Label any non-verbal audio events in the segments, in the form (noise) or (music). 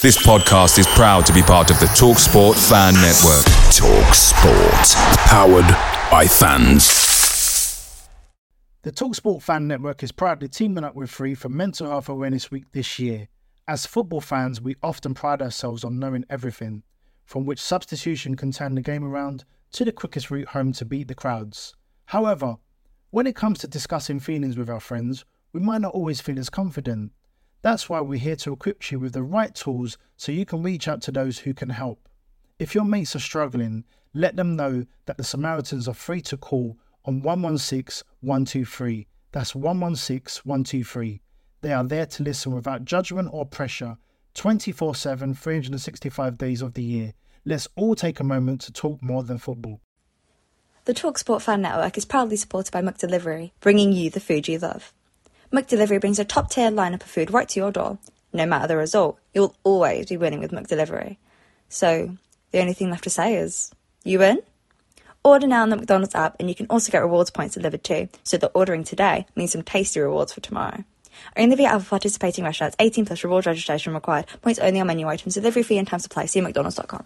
This podcast is proud to be part of the TalkSport Fan Network. TalkSport, powered by fans. The TalkSport Fan Network is proudly teaming up with Free for Mental Health Awareness Week this year. As football fans, we often pride ourselves on knowing everything, from which substitution can turn the game around to the quickest route home to beat the crowds. However, when it comes to discussing feelings with our friends, we might not always feel as confident. That's why we're here to equip you with the right tools so you can reach out to those who can help. If your mates are struggling, let them know that the Samaritans are free to call on 116 123. That's 116 123. They are there to listen without judgment or pressure 24 7, 365 days of the year. Let's all take a moment to talk more than football. The TalkSport Fan Network is proudly supported by McDelivery, bringing you the food you love. McDelivery brings a top-tier lineup of food right to your door. No matter the result, you'll always be winning with McDelivery. So, the only thing left to say is, you win? Order now on the McDonald's app and you can also get rewards points delivered too, so that ordering today means some tasty rewards for tomorrow. Only via other participating restaurants, 18 plus rewards registration required, points only on menu items, delivery fee and time supply. See mcdonalds.com.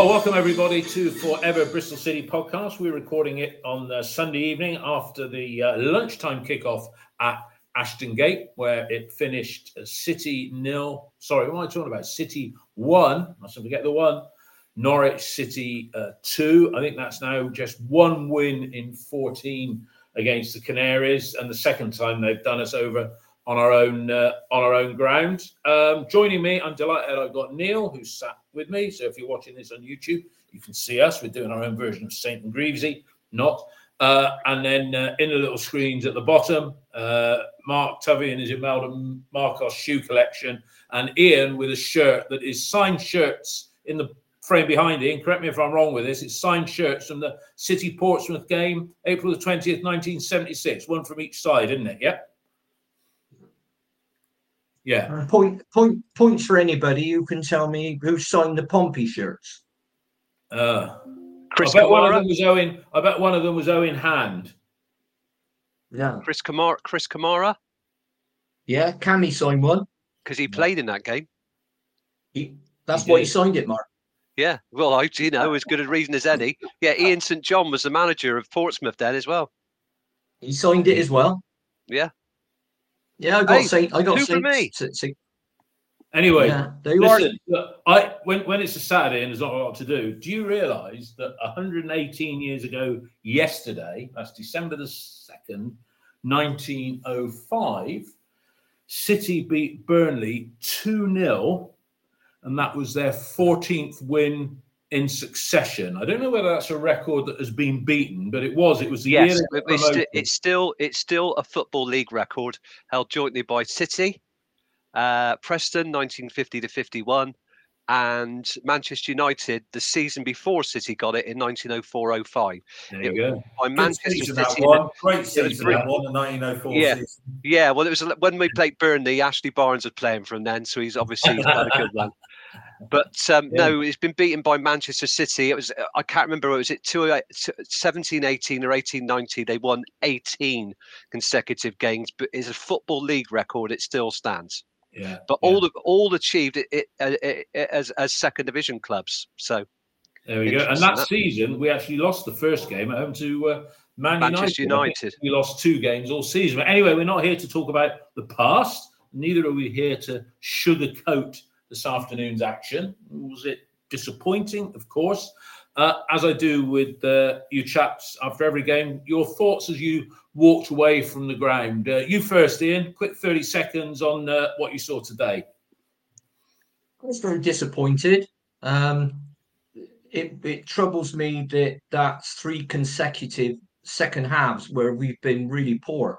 Well, welcome everybody to Forever Bristol City podcast. We're recording it on uh, Sunday evening after the uh, lunchtime kickoff at Ashton Gate, where it finished City nil. Sorry, what am I talking about? City one. I must forget the one. Norwich City uh, two. I think that's now just one win in 14 against the Canaries, and the second time they've done us over on our own uh, on our own ground. Um, joining me, I'm delighted I've got Neil who's sat with me. So if you're watching this on YouTube, you can see us. We're doing our own version of Saint and Greavesy, not. Uh, and then uh, in the little screens at the bottom, uh, Mark Tovey and his Imelda Marcos shoe collection, and Ian with a shirt that is signed shirts in the frame behind Ian. Correct me if I'm wrong with this. It's signed shirts from the City Portsmouth game, April the 20th, 1976. One from each side, isn't it? Yep. Yeah. Uh, point point points for anybody who can tell me who signed the Pompey shirts. Uh, Chris I bet one of them was Owen. I bet one of them was Eoin Hand. Yeah. Chris Kamara. Chris Kamara. Yeah, Cammy signed one because he played in that game. He, that's he why he signed it, Mark. Yeah, well, I, you know, as good a reason as any. Yeah, Ian St John was the manager of Portsmouth then as well. He signed it as well. Yeah. Yeah, I got hey, Saint. I got two Saint, for me. Saint, Saint. Anyway, yeah, listen, look, I when when it's a Saturday and there's not a lot to do, do you realise that 118 years ago yesterday, that's December the second, 1905, City beat Burnley 2 0, and that was their 14th win in succession. I don't know whether that's a record that has been beaten, but it was. It was the yes, year. It's, st- it's still it's still a football league record held jointly by City, uh, Preston, 1950 to 51, and Manchester United the season before City got it in 1904-05. There you it, go. By Good Manchester City. That one. Great season that one, the 1904 yeah. season. Yeah, well, it was when we played Burnley. Ashley Barnes was playing from then, so he's obviously had a good one. But um, yeah. no, it's been beaten by Manchester City. It was I can't remember. Was it 17, 18 or 18, 19? They won 18 consecutive games, but it's a football league record. It still stands. Yeah. But yeah. all all achieved it, it, it, it, as as second division clubs. So there we go. And that, that, season, we actually lost the first game at home to uh, Man Manchester United. United. We lost two games all season. But anyway, we're not here to talk about the past. Neither are we here to sugarcoat this afternoon's action. Was it disappointing? Of course. Uh, as I do with uh, you chaps after every game, your thoughts as you walked away from the ground. Uh, you first, Ian. Quick 30 seconds on uh, what you saw today. I was very disappointed. Um, it, it troubles me that that's three consecutive second halves where we've been really poor.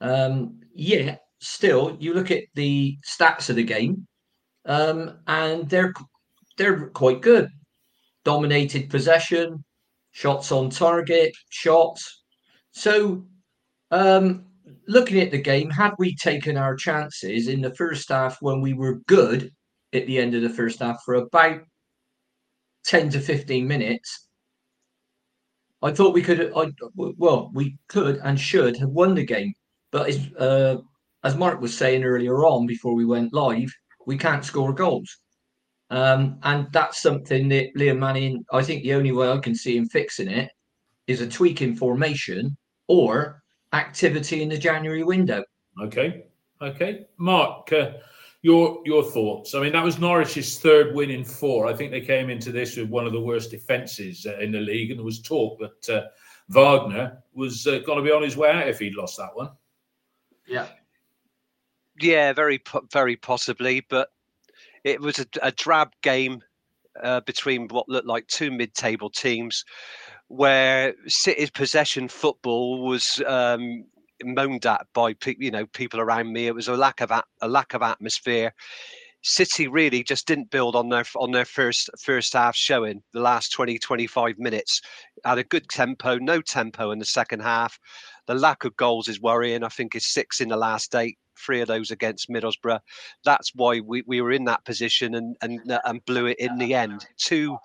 Um, yeah, still, you look at the stats of the game um, and they're they're quite good. Dominated possession, shots on target, shots. So um, looking at the game, had we taken our chances in the first half when we were good at the end of the first half for about 10 to 15 minutes, I thought we could, I, well, we could and should have won the game. But uh, as Mark was saying earlier on before we went live, we can't score goals. Um, and that's something that Liam Manning, I think the only way I can see him fixing it is a tweak in formation or activity in the January window. Okay. Okay. Mark, uh, your your thoughts? I mean, that was Norwich's third win in four. I think they came into this with one of the worst defences uh, in the league, and there was talk that uh, Wagner was uh, going to be on his way out if he'd lost that one. Yeah. Yeah, very very possibly, but it was a, a drab game uh, between what looked like two mid-table teams, where City's possession football was um, moaned at by you know people around me. It was a lack of a lack of atmosphere. City really just didn't build on their on their first first half showing. The last 20 25 minutes had a good tempo, no tempo in the second half. The lack of goals is worrying. I think it's six in the last eight three of those against Middlesbrough. That's why we, we were in that position and and and blew it in the end. Two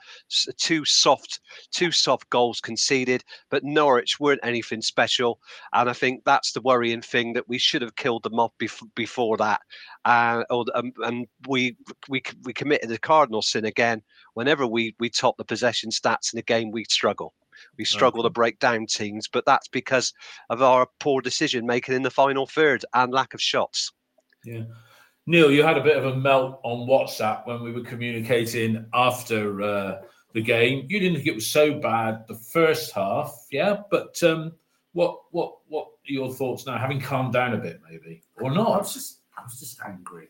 two soft two soft goals conceded, but Norwich weren't anything special. And I think that's the worrying thing that we should have killed them off before before that. Uh, um, and we we we committed the cardinal sin again. Whenever we we top the possession stats in a game, we struggle. We struggle okay. to break down teams, but that's because of our poor decision making in the final third and lack of shots. Yeah. Neil, you had a bit of a melt on WhatsApp when we were communicating after uh, the game. You didn't think it was so bad the first half, yeah? But um, what what what are your thoughts now, having calmed down a bit, maybe or not? I was just I was just angry.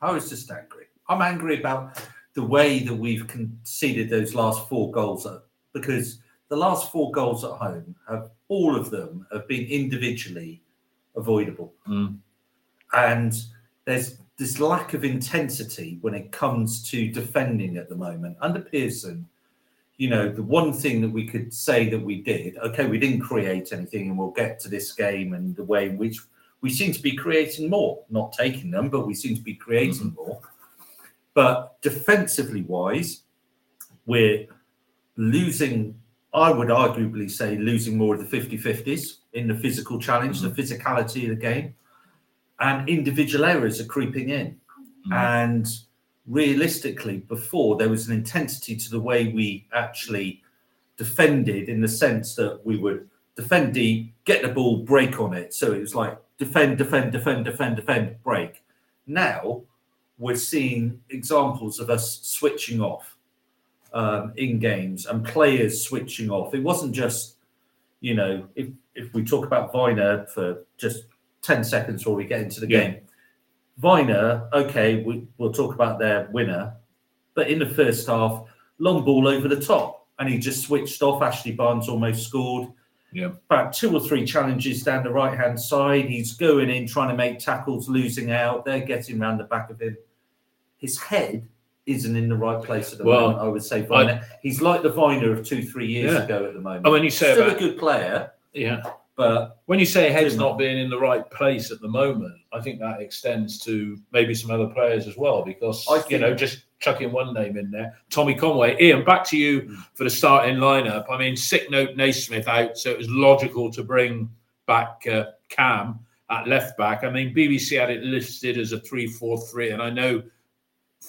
I was just angry. I'm angry about the way that we've conceded those last four goals because the last four goals at home have all of them have been individually avoidable. Mm. And there's this lack of intensity when it comes to defending at the moment. Under Pearson, you know, the one thing that we could say that we did, okay, we didn't create anything, and we'll get to this game and the way in which we seem to be creating more, not taking them, but we seem to be creating mm-hmm. more. But defensively wise, we're losing I would arguably say losing more of the 50 50s in the physical challenge, mm-hmm. the physicality of the game, and individual errors are creeping in. Mm-hmm. And realistically, before there was an intensity to the way we actually defended in the sense that we would defend deep, get the ball, break on it. So it was like defend, defend, defend, defend, defend, break. Now we're seeing examples of us switching off um, in games and players switching off. It wasn't just, you know, if if we talk about Vyner for just ten seconds before we get into the yeah. game, Vyner, okay, we, we'll talk about their winner, but in the first half, long ball over the top, and he just switched off. Ashley Barnes almost scored. Yeah. About two or three challenges down the right hand side. He's going in, trying to make tackles, losing out. They're getting around the back of him. His head isn't in the right place at the well, moment. I would say Vyner. I, he's like the Vyner of two, three years yeah. ago at the moment. And when you say still about, a good player, yeah. But when you say head's not being in the right place at the moment, I think that extends to maybe some other players as well. Because you know, just chucking one name in there, Tommy Conway. Ian, back to you mm. for the starting lineup. I mean, sick note Naismith out, so it was logical to bring back uh, Cam at left back. I mean, BBC had it listed as a three-four-three, and I know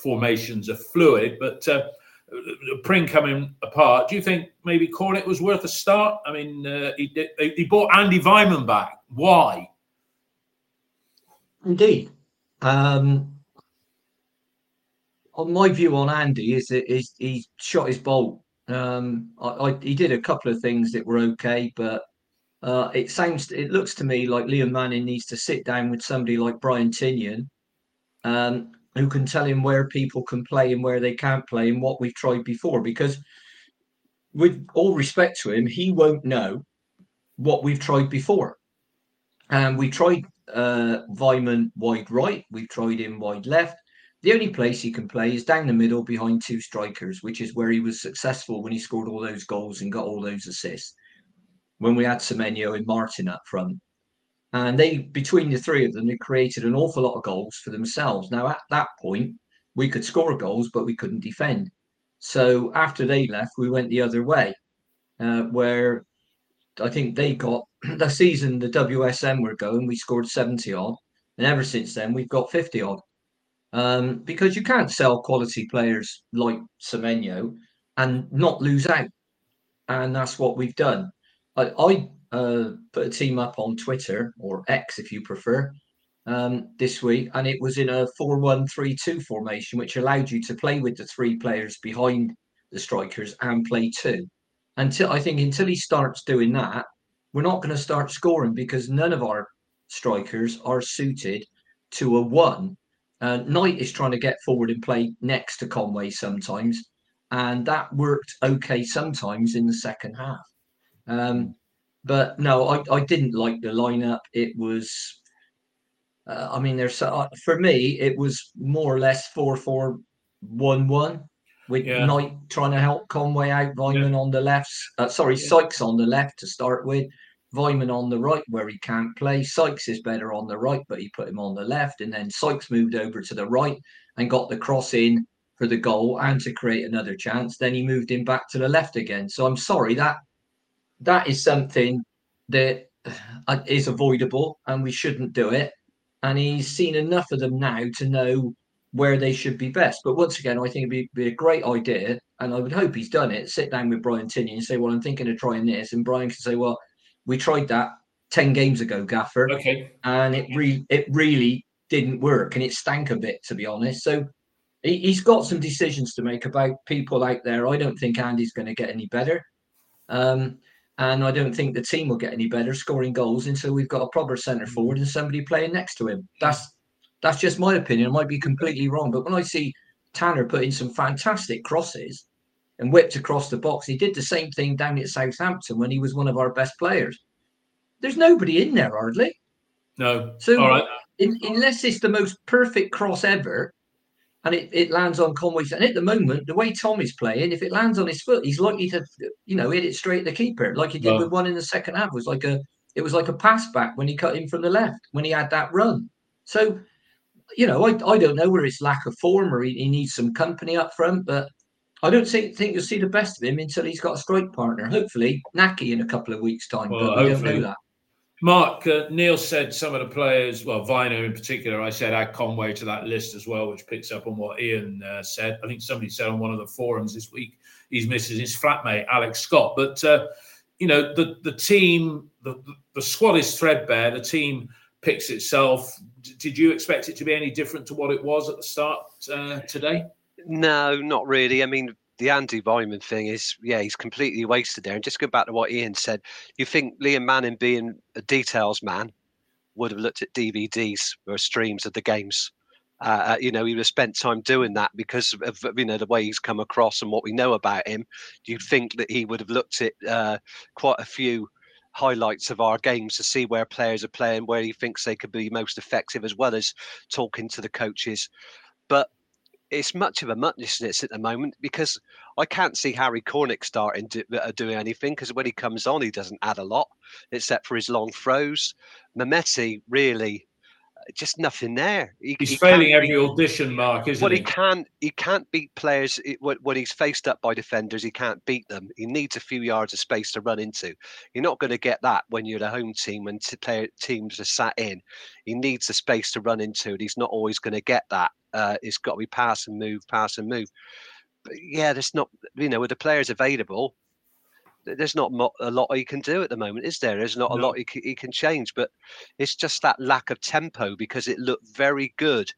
formations are fluid, but uh, Pring coming apart. Do you think maybe Cornick was worth a start? I mean, uh, he he bought Andy Weimann back. Why? Indeed. Um, on my view on Andy is that he's, he shot his bolt. Um, I, I, he did a couple of things that were okay, but uh, it sounds, it looks to me like Liam Manning needs to sit down with somebody like Brian Tinnion um, who can tell him where people can play and where they can't play and what we've tried before. Because, with all respect to him, he won't know what we've tried before. And we tried uh, wide right, we've tried him wide left. The only place he can play is down the middle behind two strikers, which is where he was successful when he scored all those goals and got all those assists. When we had Semenyo and Martin up front. And they, between the three of them, they created an awful lot of goals for themselves. Now, at that point, we could score goals, but we couldn't defend. So after they left, we went the other way, uh, where I think they got (clears throat) the season the WSM were going, we scored 70 odd. And ever since then, we've got 50 odd. Um, because you can't sell quality players like Semenyo and not lose out. And that's what we've done. I, I uh, put a team up on Twitter or X if you prefer um, this week, and it was in a 4 1 3 2 formation, which allowed you to play with the three players behind the strikers and play two. Until I think until he starts doing that, we're not going to start scoring because none of our strikers are suited to a one. Uh, Knight is trying to get forward and play next to Conway sometimes, and that worked okay sometimes in the second half. Um, but no, I, I didn't like the lineup. It was, uh, I mean, there's uh, for me, it was more or less four four one one with Yeah. Knight trying to help Conway out, Weimann on the left. Uh, sorry, Yeah. Sykes on the left to start with. Weimann on the right where he can't play. Sykes is better on the right, but he put him on the left. And then Sykes moved over to the right and got the cross in for the goal and to create another chance. Then he moved him back to the left again. So I'm sorry that that is something that uh, avoidable and we shouldn't do it. And he's seen enough of them now to know where they should be best. But once again, I think it'd be, be a great idea, and I would hope he's done it. Sit down with Brian Tinnion and say, "Well, I'm thinking of trying this," and Brian can say, "Well, we tried that ten games ago, Gaffer, Okay. and it re- it really didn't work, and it stank a bit, to be honest." So he, he's got some decisions to make about people out there. I don't think Andy's going to get any better. Um, and I don't think the team will get any better scoring goals until we've got a proper centre mm. forward and somebody playing next to him. That's that's just my opinion. I might be completely wrong, but when I see Tanner put in some fantastic crosses and whipped across the box, he did the same thing down at Southampton when he was one of our best players. There's nobody in there hardly. No. So All right. in, unless it's the most perfect cross ever, and it, it lands on Conway's. And at the moment, the way Tom is playing, if it lands on his foot, he's likely to, you know, hit it straight at the keeper, like he did Well- with one in the second half. It was like a, it was like a pass back when he cut in from the left when he had that run. So, you know, I, I don't know where it's lack of form or he, he needs some company up front, but I don't think, think you'll see the best of him until he's got a strike partner. Hopefully, Nahki in a couple of weeks' time, Well, but we don't know that. Mark, uh, Neil said some of the players, well, Vyner in particular, I said add Conway to that list as well, which picks up on what Ian uh, said. I think somebody said on one of the forums this week he's missing his flatmate, Alex Scott. But, uh, you know, the, the team, the, the squad is threadbare. The team picks itself. D- did you expect it to be any different to what it was at the start uh, today? No, not really. I mean, the Andy Weimann thing is, yeah, he's completely wasted there. And just go back to what Ian said, you think Liam Manning being a details man would have looked at DVDs or streams of the games. Uh, you know, he would have spent time doing that because of you know the way he's come across and what we know about him. Do you think that he would have looked at uh, quite a few highlights of our games to see where players are playing, where he thinks they could be most effective, as well as talking to the coaches? But it's much of a muchness at the moment because I can't see Harry Cornick starting to, uh, doing anything because when he comes on, he doesn't add a lot except for his long throws. Mehmeti really uh, just nothing there. He, He's he failing every beat- audition, Mark, isn't well, he? he can't. He can't beat players when when he's faced up by defenders. He can't beat them. He needs a few yards of space to run into. You're not going to get that when you're the home team and t- player, teams are sat in. He needs the space to run into, and he's not always going to get that. Uh, it's got to be pass and move, pass and move. But yeah, there's not. You know, with the players available, there's not a lot he can do at the moment, is there? There's not a lot he, c- he can change, but it's just that lack of tempo because it looked very good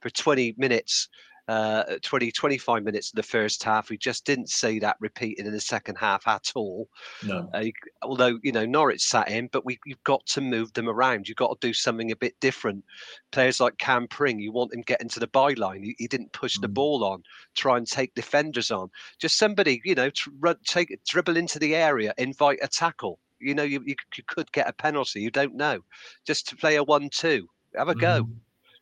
for 20 minutes, uh, 20, 25 minutes in the first half. We just didn't see that repeated in the second half at all. No. Uh, although, you know, Norwich sat in, but we, you've got to move them around. You've got to do something a bit different. Players like Cam Pring, you want him getting to the byline. He, he didn't push the Mm. ball on, try and take defenders on. Just somebody, you know, tr- run, take dribble into the area, invite a tackle. You know, you, you, you could get a penalty. You don't know. Just to play a one-two, have a go.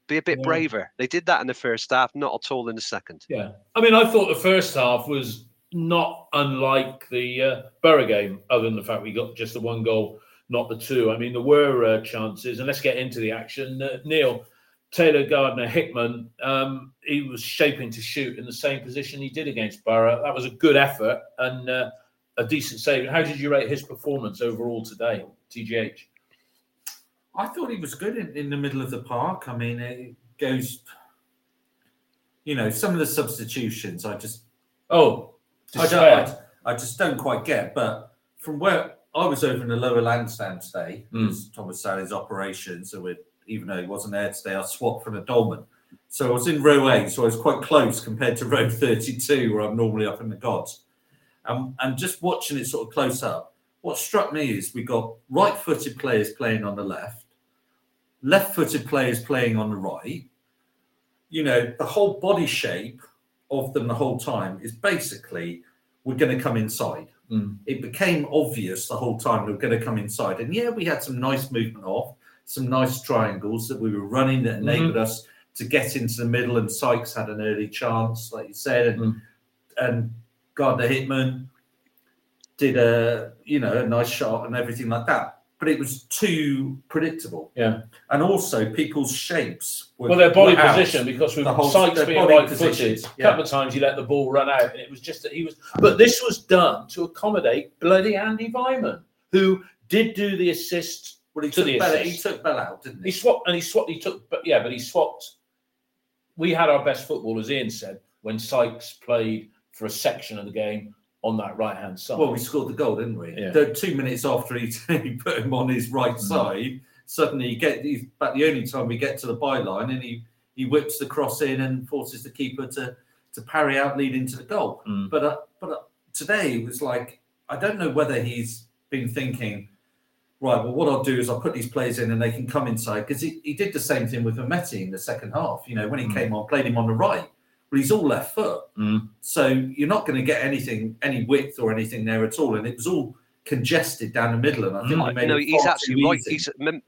Be a bit Yeah. braver. They did that in the first half, not at all in the second. Yeah, I mean, I thought the first half was not unlike the uh, Borough game, other than the fact we got just the one goal not the two. I mean, there were uh, chances, and let's get into the action. Uh, Neil, Taylor Gardner Hickman, um, he was shaping to shoot in the same position he did against Borough. That was a good effort and uh, a decent save. How did you rate his performance overall today, TGH? I thought he was good in, in the middle of the park. I mean, it goes, you know, some of the substitutions I just, Oh, I, don't, I, I just don't quite get. But from where I was over in the lower Lansdowne today, Mm. Thomas Sally's operation. So even though he wasn't there today, I swapped from a Dolman. So I was in row A, so I was quite close compared to (laughs) row 32, where I'm normally up in the gods. Um, and just watching it sort of close up, what struck me is we got right footed players playing on the left, left footed players playing on the right. You know, the whole body shape of them the whole time is basically we're going to come inside. Mm. It became obvious the whole time we were going to come inside. And yeah, we had some nice movement off, some nice triangles that we were running that enabled us to get into the middle. And Sykes had an early chance, like you said, and, Mm. and Gardner Hickman did a you know a nice shot and everything like that. But it was too predictable. Yeah. And also people's shapes were Well, their body position because with Sykes being body right footed, positions, a couple of times he let the ball run out, and it was just that he was. But this was done to accommodate bloody Andy Weimann, who did do the assist. Well, he to took, the Bell, assist. he took Bell out, didn't He he? swapped and he swapped. He took, but yeah, but he swapped. We had our best football, as Ian said, when Sykes played for a section of the game on that right hand side. Well, we scored the goal, didn't we? Yeah. The two minutes after he, (laughs) he put him on his right side, suddenly you get he's about the only time we get to the byline, and he he whips the cross in and forces the keeper to to parry out, leading to the goal. Mm. But uh, but uh, today it was like I don't know whether he's been thinking. Right, well, what I'll do is I'll put these players in and they can come inside because he, he did the same thing with Mehmeti in the second half. You know, when he Mm. came on, played him on the right, but he's all left foot. Mm. So you're not going to get anything, any width or anything there at all. And it was all congested down the middle. And I think Mm. made no, it he's absolutely right. easy. He's M-.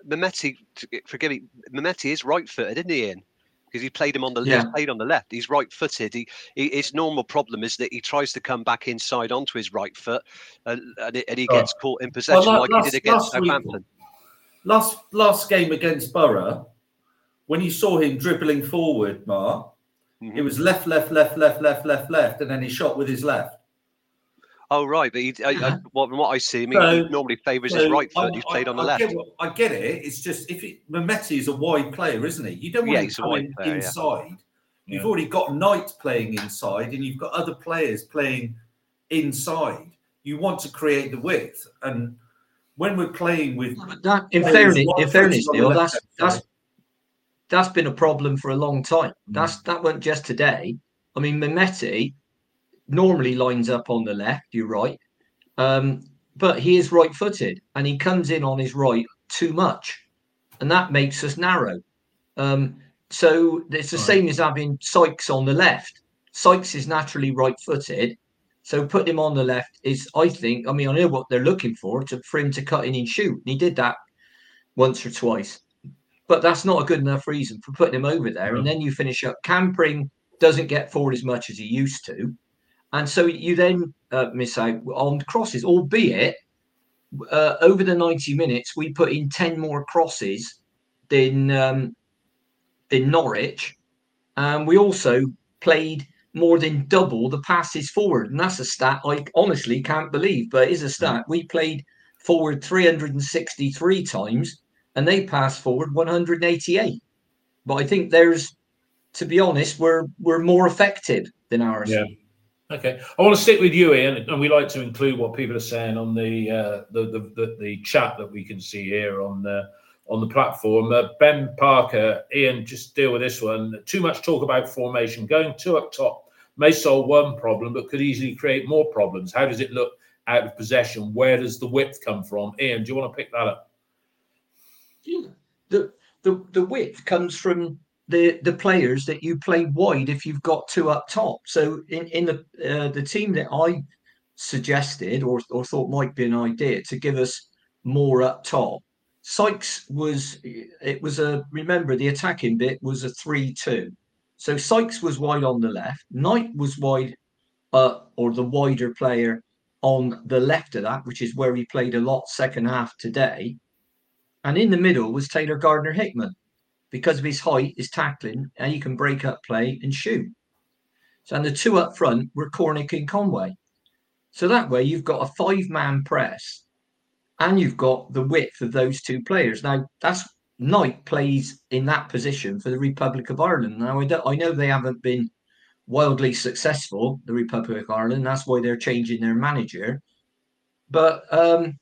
Forgive me, Mehmeti is right-footed, isn't he, Ian? Because he played him on the Yeah. he played on the left. He's right-footed. He, he his normal problem is that he tries to come back inside onto his right foot, and, and, he- and he Oh. gets caught in possession la- like last- he did against Southampton. last last game against Borough, when you saw him dribbling forward, Mark, Mhm. it was left, left, left, left, left, left, left, and then he shot with his left. Oh right, but he, I, I, (laughs) well, from what I see, I mean, So- he normally favours So his right I- foot. He's played on the I left. Get, what- I get it. It's just if it, Mehmeti is a wide player, isn't he? You don't want Yeah, him he's a wide coming player, yeah. inside. You've Yeah. already got Knight playing inside, and you've got other players playing inside. You want to create the width, and when we're playing with But that, in fairness, in fairness, Neil, left that's that's side. That's been a problem for a long time. Mm. That's that wasn't just today. I mean, Mehmeti normally lines up on the left. You're right, um, but he is right-footed, and he comes in on his right too much, and that makes us narrow. Um, so it's the Right. same as having Sykes on the left. Sykes is naturally right-footed, so put him on the left is, I think, I mean, I know what they're looking for to for him to cut in and shoot, and he did that once or twice. But that's not a good enough reason for putting him over there. No. And then you finish up. Cam Pring doesn't get forward as much as he used to. And so you then uh, miss out on crosses, albeit uh, over the 90 minutes, we put in 10 more crosses than, um, than Norwich. And we also played more than double the passes forward. And that's a stat I honestly can't believe, but it is a stat. We played forward 363 times and they passed forward 188. But I think there's, to be honest, we're we're more affected than ours. Yeah. Okay, I want to stick with you, Ian, and we like to include what people are saying on the uh, the, the, the the chat that we can see here on the on the platform. Uh, ben Parker, Ian, just deal with this one. Too much talk about formation. Going two up top may solve one problem, but could easily create more problems. How does it look out of possession? Where does the width come from? Ian, do you want to pick that up? The, the the width comes from the the players that you play wide if you've got two up top. So in in the uh, the team that I suggested or or thought might be an idea to give us more up top. Sykes was it was a remember the attacking bit was a three two. So Sykes was wide on the left. Knight was wide, uh, or the wider player on the left of that, which is where he played a lot second half today. And in the middle was Taylor Gardner Hickman because of his height, his tackling, and he can break up play and shoot. So, and the two up front were Cornick and Conway. So that way you've got a five man press and you've got the width of those two players. Now, that's Knight plays in that position for the Republic of Ireland. Now, I, I know they haven't been wildly successful, the Republic of Ireland. That's why they're changing their manager. But um,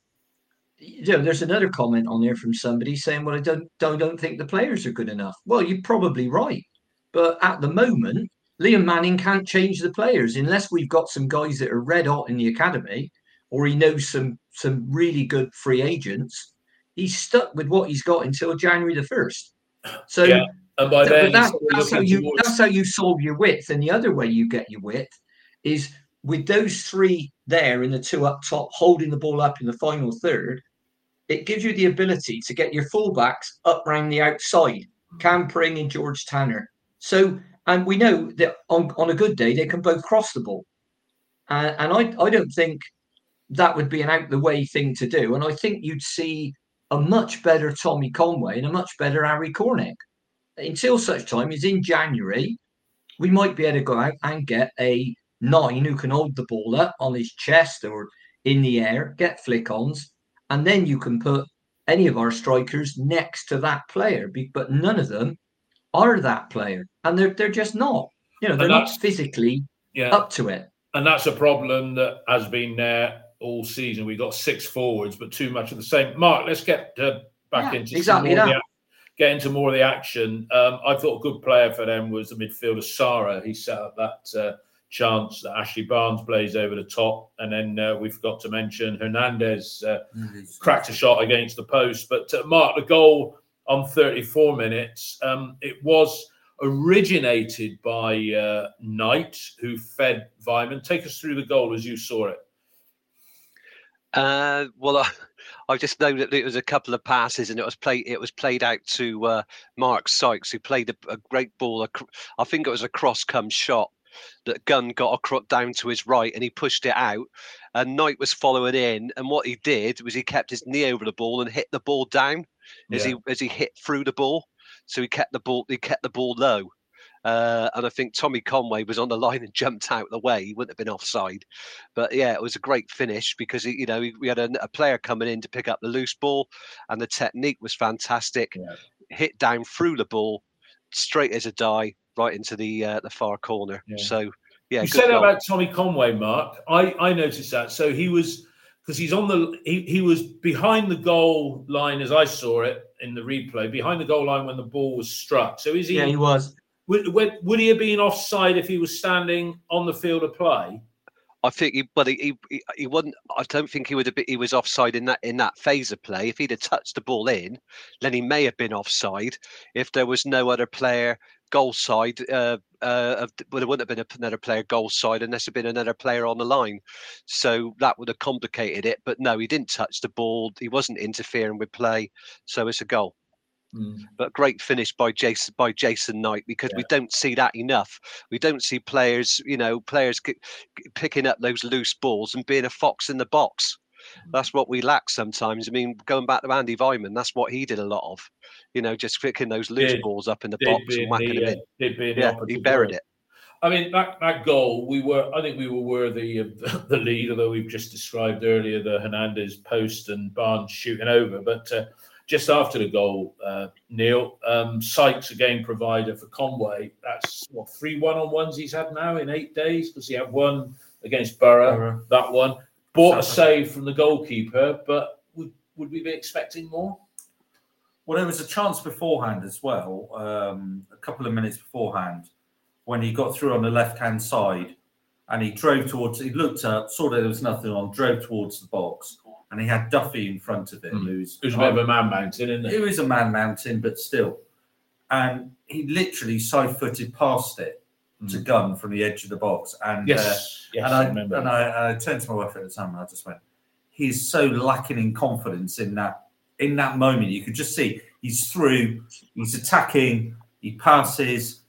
you know, there's another comment on there from somebody saying, "Well, I don't, don't, don't think the players are good enough." Well, you're probably right, but at the moment, Liam Manning can't change the players unless we've got some guys that are red hot in the academy, or he knows some some really good free agents. He's stuck with what he's got until January the first. So, Yeah, and by then, that- that's how you towards- that's how you solve your width. And the other way you get your width is with those three there in the two up top holding the ball up in the final third. It gives you the ability to get your fullbacks up round the outside, Cam Pring and George Tanner. So, and we know that on, on a good day they can both cross the ball, uh, and I I don't think that would be an out the way thing to do. And I think you'd see a much better Tommy Conway and a much better Harry Cornick. Until such time as in January, we might be able to go out and get a nine who can hold the ball up on his chest or in the air, get flick ons, and then you can put any of our strikers next to that player. But none of them are that player, and they're they're just not. You know, they're not physically yeah. up to it. and that's a problem that has been there all season. We've got six forwards, but too much of the same. Mark, let's get uh, back Yeah, into exactly more of the that. get into more of the action. Um, I thought a good player for them was the midfielder Sara. He set up that uh, chance that Ashley Barnes plays over the top, and then uh, we forgot to mention Hernandez uh, cracked a shot against the post. But uh, Mark, the goal on 34 minutes, um, it was originated by uh, Knight, who fed Weimann. Take us through the goal as you saw it. Uh, well, (laughs) I, I just know that it was a couple of passes, and it was played. It was played out to uh, Mark Sykes, who played a, a great ball. ac- I think it was a cross come shot that Gunn got across down to his right, and he pushed it out. And Knight was following in, and what he did was he kept his knee over the ball and hit the ball down as Yeah. he as he hit through the ball. So he kept the ball. He kept the ball low. Uh, and I think Tommy Conway was on the (laughs) line and jumped out of the way. He wouldn't have been offside. But yeah, it was a great finish because he, you know we we had a, a player coming in to pick up the loose ball, and the technique was fantastic. Yeah. Hit down through the ball, straight as a die, right into the uh, the far corner. Yeah. So yeah, you said goal. about Tommy Conway, Mark. I, I noticed that. So he was because he's on the he, he was behind the goal line as I saw it in the replay, behind the goal line when the ball was struck. So is he? Yeah, he was. would, would, would he have been offside if he was standing on the field of play? I think he, but he, he he wouldn't. I don't think he would have been. He was offside in that in that phase of play. If he'd have touched the ball in, then he may have been offside. If there was no other player goal side, uh, uh, well, there wouldn't have been another player goal side unless there'd been another player on the line. So that would have complicated it. But no, he didn't touch the ball. He wasn't interfering with play. So it's a goal. But great finish by Jason by Jason Knight because we don't see that enough. We don't see players, you know, players picking up those loose balls and being a fox in the box. That's what we lack sometimes. I mean, going back to Andy Weimann, that's what he did a lot of. You know, just picking those loose Did- balls up in the box and in whacking the, them uh, in. did be in the Yeah, he buried word. it. I mean, that, that goal, we were, I think we were worthy of the, (laughs) the lead, although we've just described earlier the Hernandez post and Barnes shooting over. But uh, just after the goal, uh, Neil, um, Sykes again provider for Conway. That's what, three one on ones he's had now in eight days because he had one against Borough, Borough. that one. Bought a save from the goalkeeper, but would, would we be expecting more? Well, there was a chance beforehand as well, um, a couple of minutes beforehand, when he got through on the left hand side and he drove towards, he looked up, saw that there was nothing on, drove towards the box, and he had Duffy in front of him, Hmm. who's was a bit of a man mountain, isn't it? it was a man mountain, but still. And he literally side footed past it to Gunn from the edge of the box. And uh, Yes, yes, and I I, remember and I, I turned to my wife at the time and I just went, he's so lacking in confidence in that in that moment. You could just see he's through, he's attacking, he passes,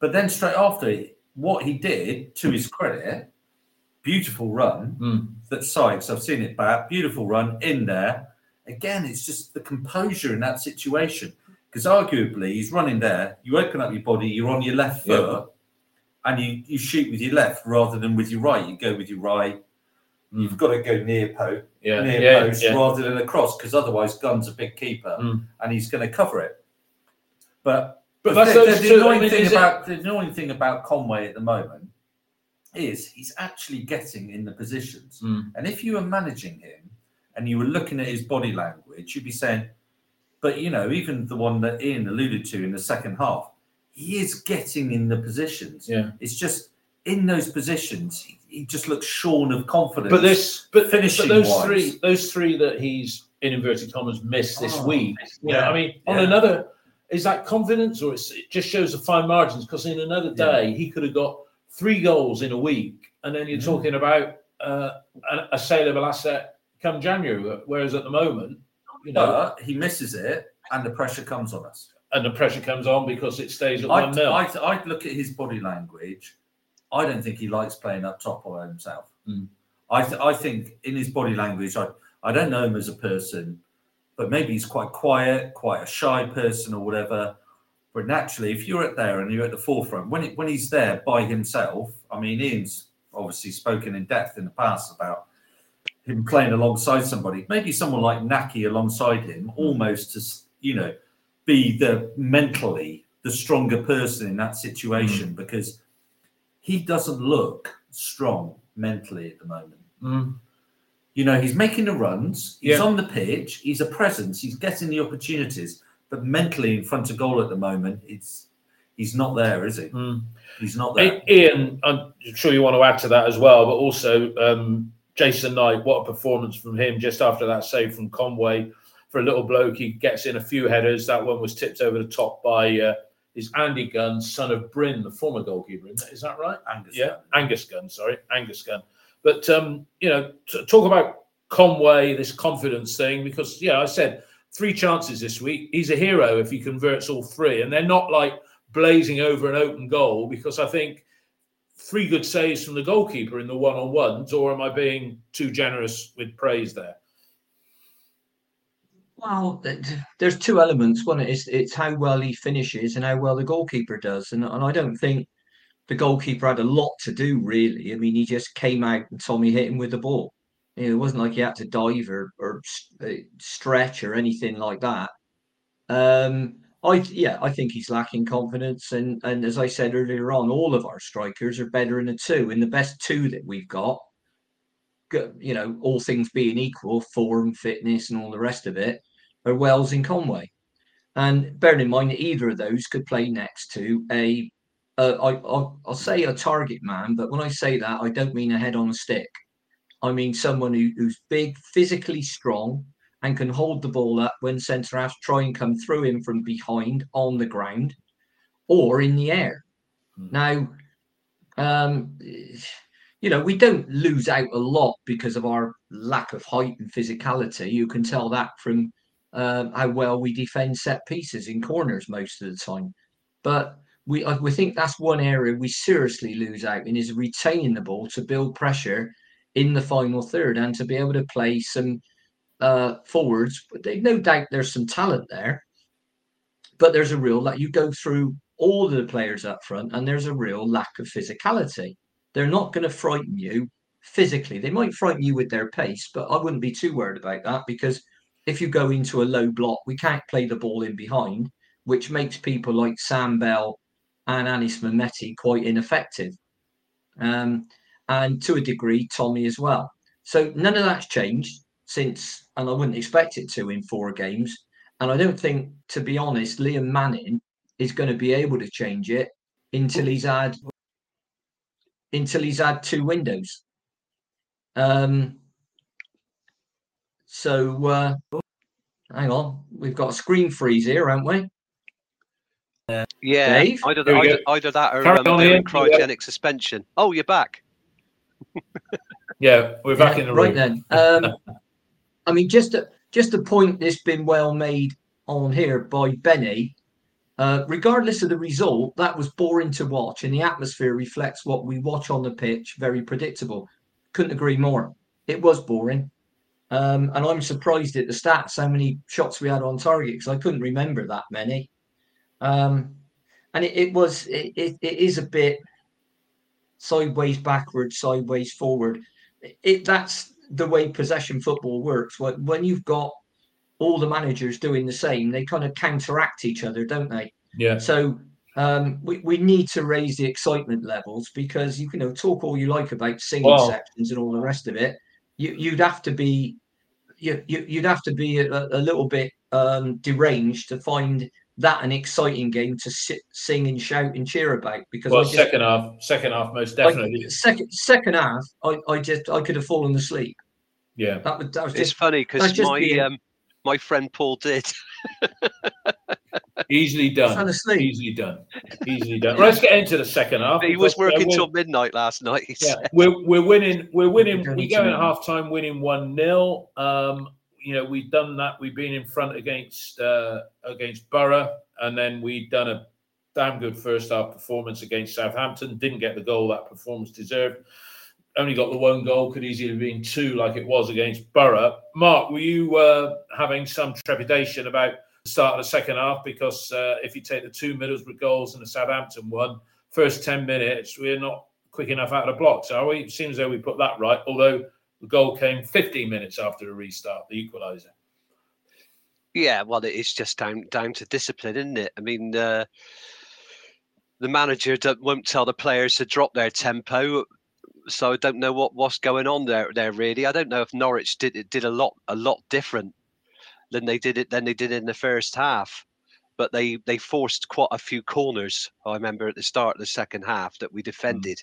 but then straight after what he did, to his credit, beautiful run Mm. that Sykes, I've seen it back, beautiful run in there. Again, it's just the composure in that situation. Because arguably he's running there, you open up your body, you're on your left foot, and you, you shoot with your left rather than with your right. You go with your right. You've got to go near post, Yeah, near yeah, post yeah. rather than across, because otherwise Gunn's a big keeper Mm. and he's going to cover it. But But the, the- the I annoying mean, thing is it- about the annoying thing about Conway at the moment is he's actually getting in the positions. Mm. And if you were managing him and you were looking at his body language, you'd be saying, but you know, even the one that Ian alluded to in the second half, he is getting in the positions. Yeah. It's just in those positions, he, he just looks shorn of confidence. But this, but Finishing but those wise. three, those three that he's in inverted commas missed this Oh, week. You know, yeah, I mean, on another, is that confidence or it's, it just shows the fine margins? Because in another Yeah. day, he could have got three goals in a week, and then you're Mm. talking about uh, a, a saleable asset come January. Whereas at the moment, you know, but he misses it and the pressure comes on us. And the pressure comes on because it stays at one. I'd, I'd look at his body language. I don't think he likes playing up top by himself. Mm. I, th- I think in his body language, I, I don't know him as a person, but maybe he's quite quiet, quite a shy person or whatever. But naturally, if you're at there and you're at the forefront, when it, when he's there by himself, I mean, Ian's obviously spoken in depth in the past about him playing alongside somebody. Maybe someone like Nahki alongside him, almost as you know, be the mentally the stronger person in that situation because he doesn't look strong mentally at the moment. Mm. You know, he's making the runs, he's Yeah. on the pitch, he's a presence, he's getting the opportunities, but mentally in front of goal at the moment, it's he's not there, is he? Mm. He's not there. Ian, I'm sure you want to add to that as well, but also um, Jason Knight, what a performance from him just after that save from Conway. For a little bloke, he gets in a few headers. That one was tipped over the top by uh, is Andy Gunn, son of Bryn, the former goalkeeper. Is that right? Angus Yeah, Gunn. Angus Gunn. Sorry, Angus Gunn. But um, you know, t- talk about Conway, this confidence thing, because yeah, I said three chances this week. He's a hero if he converts all three, and they're not like blazing over an open goal because I think three good saves from the goalkeeper in the one on ones, or am I being too generous with praise there? Well, there's two elements. One is it's how well he finishes and how well the goalkeeper does, and and I don't think the goalkeeper had a lot to do really. I mean, he just came out and Tommy hit him with the ball. You know, it wasn't like he had to dive or or uh, stretch or anything like that. Um, I yeah, I think he's lacking confidence, and and as I said earlier on, all of our strikers are better in a two, and the best two that we've got you know, all things being equal, form, fitness, and all the rest of it, are Wells in Conway. And bearing in mind that either of those could play next to a, uh, I, I'll, I'll say a target man, but when I say that, I don't mean a head on a stick. I mean someone who, who's big, physically strong, and can hold the ball up when centre halves try and come through him from behind on the ground or in the air. Now, um, you know, we don't lose out a lot because of our lack of height and physicality. You can tell that from um, how well we defend set pieces in corners most of the time. But we I, we think that's one area we seriously lose out in is retaining the ball to build pressure in the final third and to be able to play some uh, forwards. But they, no doubt there's some talent there, but there's a real like you go through all of the players up front and there's a real lack of physicality. They're not going to frighten you physically. They might frighten you with their pace, but I wouldn't be too worried about that because if you go into a low block, we can't play the ball in behind, which makes people like Sam Bell and Anis Mehmeti quite ineffective. Um, and to a degree, Tommy as well. So none of that's changed since, and I wouldn't expect it to in four games. And I don't think, to be honest, Liam Manning is going to be able to change it until he's had until he's had two windows. Um, so uh, hang on, we've got a screen freeze here, haven't we? Yeah, Dave? either, Here we either, either that or um, on, they're in cryogenic suspension. Oh, you're back. (laughs) Yeah, we're back Yeah, in the room. right then. (laughs) Um, I mean, just a, just a point that's been well made on here by Benny. Uh, regardless of the result, that was boring to watch, and the atmosphere reflects what we watch on the pitch. Very predictable. couldn't agree more. It was boring. Um, and I'm surprised at the stats, how many shots we had on target, because I couldn't remember that many. Um, and it, it was, it, it, it is a bit sideways, backwards, sideways, forward. It That's the way possession football works. When, when you've got all the managers doing the same, they kind of counteract each other, don't they? Yeah. So um, we, we need to raise the excitement levels because you can you know, talk all you like about singing sections and all the rest of it. You, you'd have to be you, you, you'd have to be a, a little bit um, deranged to find that an exciting game to sit, sing and shout and cheer about because Well, I just, second half, second half, most like, definitely. second second half I, I just I could have fallen asleep. Yeah. That was that was It's just funny because my um, my friend Paul did. (laughs) Easily done. fell asleep. Easily done. Easily done. Let's get into the second half. He was working till midnight last night. yeah, we're we're winning. We're winning. We to go in know. at half time winning one 0 Um, you know, we've done that. We've been in front against uh, against Borough, and then we've done a damn good first half performance against Southampton. Didn't get the goal that performance deserved. Only got the one goal. Could easily have been two, like it was against Borough. Mark, were you uh, having some trepidation about the start of the second half? Because uh, if you take the two Middlesbrough goals and the Southampton one, first ten minutes, we're not quick enough out of the blocks, are we? It seems though we put that right. Although the goal came 15 minutes after the restart, the equaliser. Yeah, well, it is just down down to discipline, isn't it? I mean, uh, the manager won't tell the players to drop their tempo, so I don't know what what's going on there. There really, I don't know if Norwich did did a lot a lot different than they did it than they did in the first half. But they they forced quite a few corners. I remember at the start of the second half that we defended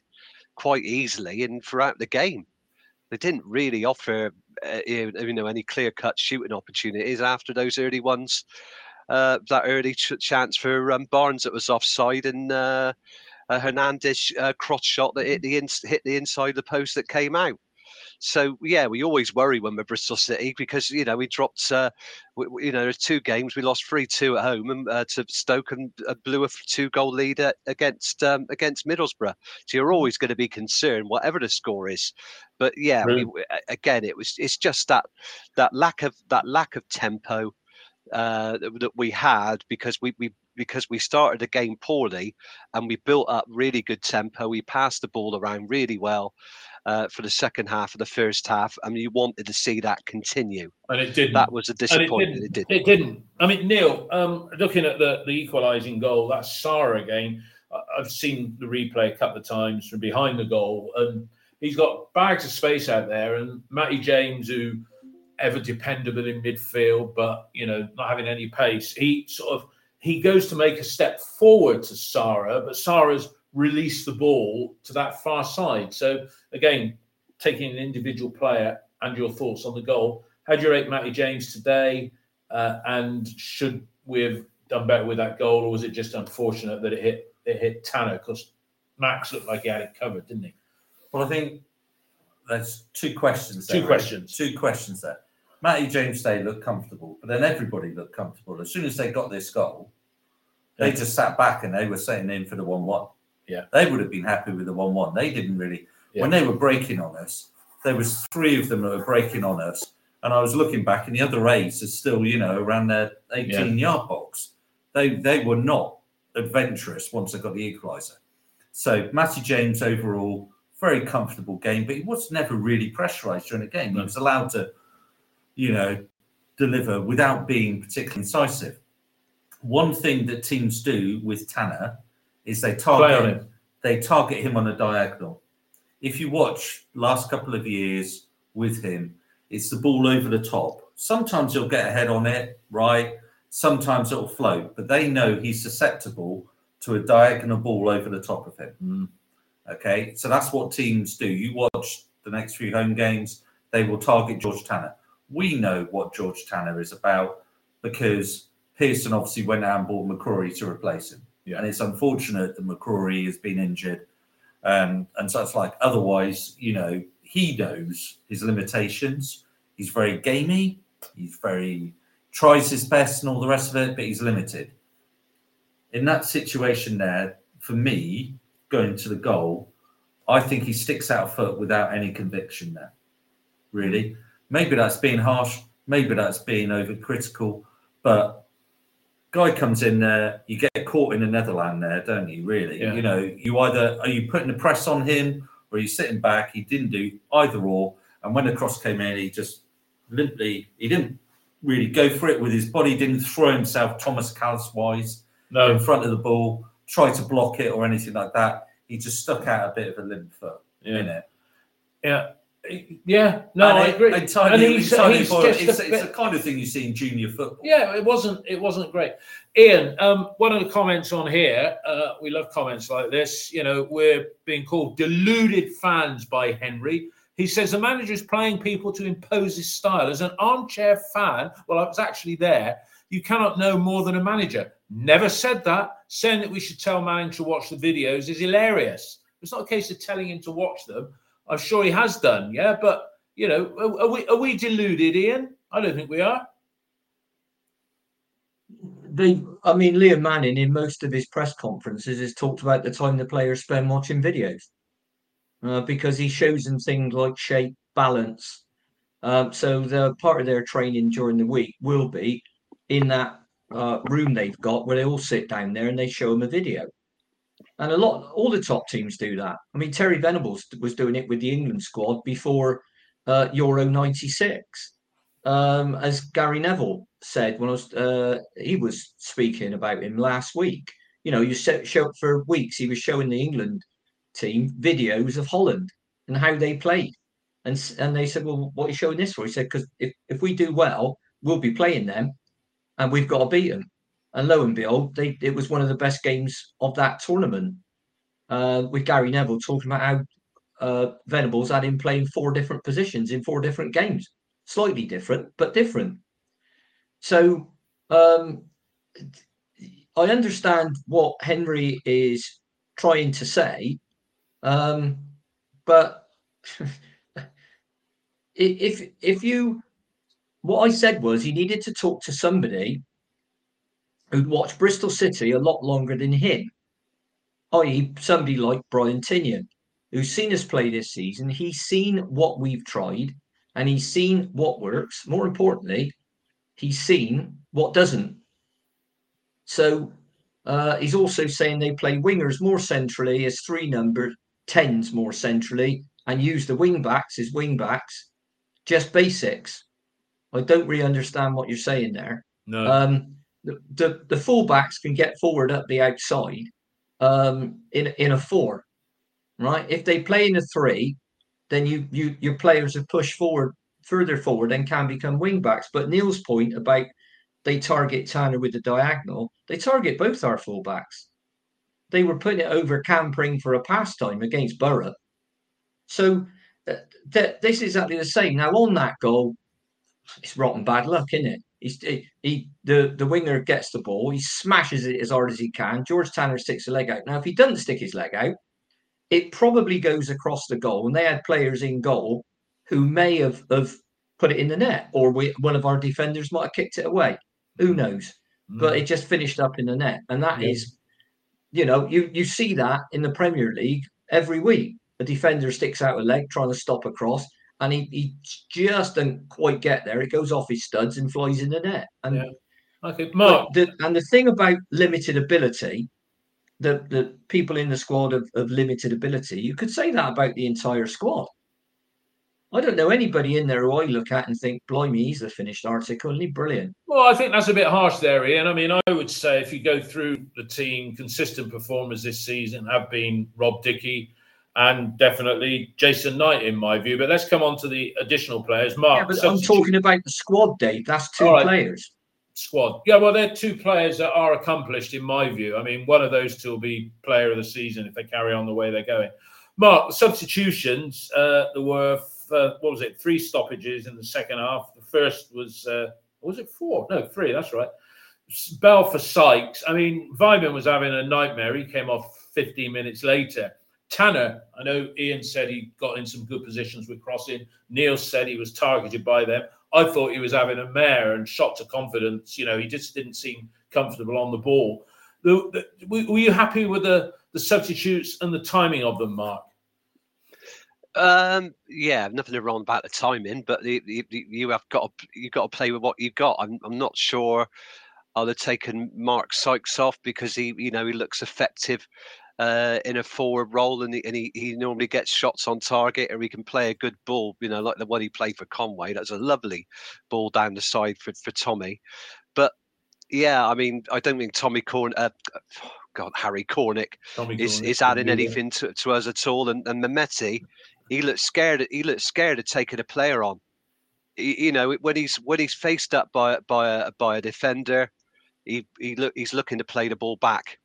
quite easily, and throughout the game, they didn't really offer uh, you know any clear cut shooting opportunities after those early ones. Uh, that early ch- chance for um, Barnes that was offside and uh, a Hernandez uh, cross shot that hit the ins- hit the inside of the post that came out. So yeah, we always worry when we're Bristol City because you know we dropped uh, w- w- you know there's two games we lost three two at home and uh, to Stoke and uh, blew a two goal lead at, against um, against Middlesbrough. So you're always going to be concerned whatever the score is. But yeah, we, we- again it was it's just that that lack of that lack of tempo uh, that, that we had because we, we because we started the game poorly and we built up really good tempo. We passed the ball around really well uh, for the second half of the first half, and you wanted to see that continue. And it didn't. That was a disappointment. It It didn't. did. It didn't. I mean, Neil, um, looking at the, the equalising goal, that's Sara again. I've seen the replay a couple of times from behind the goal, and he's got bags of space out there. And Matty James, who ever dependable in midfield, but you know, not having any pace, he sort of he goes to make a step forward to Sara, but Sara's released the ball to that far side. So again, taking an individual player and your thoughts on the goal. How do you rate Matty James today? Uh, and should we have done better with that goal, or was it just unfortunate that it hit it hit Tanner? Because Max looked like he had it covered, didn't he? Well, I think there's two questions. Two there, questions. Two questions there. Matty James Day looked comfortable, but then everybody looked comfortable. As soon as they got this goal, they Yeah. just sat back and they were setting in for the one-one. Yeah. they would have been happy with the one-one. They didn't really. When they were breaking on us, there was three of them that were breaking on us, and I was looking back, and the other eight are still, you know, around their 18-yard box. They they were not adventurous once they got the equaliser. So Matty James overall very comfortable game, but he was never really pressurised during the game. He was allowed to, you know, deliver without being particularly incisive. One thing that teams do with Tanner is they target him. they target him on a diagonal. If you watch last couple of years with him, it's the ball over the top. Sometimes he'll get ahead on it, right? Sometimes it'll float, but they know he's susceptible to a diagonal ball over the top of him. Mm. Okay, so that's what teams do. You watch the next few home games, they will target George Tanner. We know what George Tanner is about because Pearson obviously went out and bought McCrorie to replace him. Yeah. And it's unfortunate that McCrorie has been injured. Um, and so it's like, otherwise, you know, he knows his limitations. He's very gamey. He's very, tries his best and all the rest of it, but he's limited. In that situation there, for me, going to the goal, I think he sticks out foot without any conviction there. Really, maybe that's being harsh, maybe that's being overcritical, but guy comes in there, you get caught in the Netherland there, don't you? Really, Yeah. you know, you either are you putting the press on him or are you sitting back? He didn't do either or, and when the cross came in, he just limply, he didn't really go for it with his body, didn't throw himself Thomas Callis wise no. in front of the ball, try to block it or anything like that. He just stuck out a bit of a limp foot Yeah. in it. yeah, yeah. No, And I agree. entirely- and he's, he's just it's, a it's the kind of thing you see in junior football. Yeah, it wasn't. It wasn't great. Ian, um, one of the comments on here. Uh, we love comments like this. You know, we're being called deluded fans by Henry. He says the manager is playing people to impose his style. As an armchair fan, well, I was actually there. You cannot know more than a manager. Never said that. Saying that we should tell Manning to watch the videos is hilarious. It's not a case of telling him to watch them. I'm sure he has done. Yeah, but you know, are, are we are we deluded, Ian? I don't think we are. They, I mean, Liam Manning in most of his press conferences has talked about the time the players spend watching videos uh, because he shows them things like shape, balance. Um, so the part of their training during the week will be in that uh, room they've got where they all sit down there and they show them a video. And a lot, all the top teams do that. I mean, Terry Venables was doing it with the England squad before uh, Euro '96 um, as Gary Neville said when I was uh, he was speaking about him last week. You know, you show for weeks he was showing the England team videos of Holland and how they played, and and they said, well, what are you showing this for? He said, because if if we do well, we'll be playing them, and we've got to beat them. And lo and behold, they it was one of the best games of that tournament. Uh, with Gary Neville talking about how uh, Venables had him playing four different positions in four different games slightly different, but different. So um, I understand what Henry is trying to say, um, but (laughs) if if you what I said was he needed to talk to somebody who'd watched Bristol City a lot longer than him, i.e., somebody like Brian Tinnion, who's seen us play this season. He's seen what we've tried and he's seen what works. More importantly, he's seen what doesn't. So uh, he's also saying they play wingers more centrally as three number tens more centrally and use the wing backs as wing backs. Just basics. I don't really understand what you're saying there. No. Um, the, the fullbacks can get forward up the outside um, in in a four, right? If they play in a three, then you you your players are pushed forward further forward and can become wing backs. But Neil's point about they target Tanner with the diagonal, they target both our fullbacks. They were putting it over Cam Pring for a pastime against Borough. So uh, th- this is exactly the same. Now on that goal, it's rotten bad luck, isn't it? He's, he, he the the winger gets the ball, he smashes it as hard as he can. George Tanner sticks a leg out. Now, if he doesn't stick his leg out, it probably goes across the goal. And they had players in goal who may have, have put it in the net, or we, one of our defenders might have kicked it away. Who mm. knows? Mm. But it just finished up in the net, and that is, Yeah. you know, you you see that in the Premier League every week. A defender sticks out a leg trying to stop a cross, and he, he just doesn't quite get there. It goes off his studs and flies in the net. And Yeah. Okay, Mark. the, and the thing about limited ability, the the people in the squad of, of limited ability, you could say that about the entire squad. I don't know anybody in there who I look at and think, blimey, he's the finished article, and he's brilliant. Well, I think that's a bit harsh there, Ian. I mean, I would say if you go through the team, consistent performers this season have been Rob Dickie and definitely Jason Knight, in my view. But let's come on to the additional players. Mark, Yeah, but I'm talking about the squad, Dave. That's two right. players. squad. Yeah, well, they're two players that are accomplished, in my view. I mean, one of those two will be player of the season if they carry on the way they're going. Mark, the substitutions, uh, there were, uh, what was it, three stoppages in the second half. The first was, uh, was it four? No, three, that's right. Bell for Sykes. I mean, Weimann was having a nightmare. He came off 15 minutes later. Tanner, I know Ian said he got in some good positions with crossing. Neil said he was targeted by them. I thought he was having a mare and shot to confidence. You know, he just didn't seem comfortable on the ball. Were you happy with the, the substitutes and the timing of them, Mark? Um, yeah, nothing wrong about the timing, but the, the, the- you have got to, you've got to play with what you've got. I'm I'm not sure are have taken Mark Sykes off because he you know he looks effective uh, in a forward role and, he, and he, he normally gets shots on target or he can play a good ball, you know, like the one he played for Conway. That's a lovely ball down the side for, for Tommy. But yeah, I mean, I don't think Tommy Corn, uh, (sighs) God, Harry Cornick Tommy is, Cornick, is adding anything to, to us at all. And, and Mehmeti, he looks scared. He looks scared of taking a player on. You know, when he's when he's faced up by by a by a defender, he he look he's looking to play the ball back.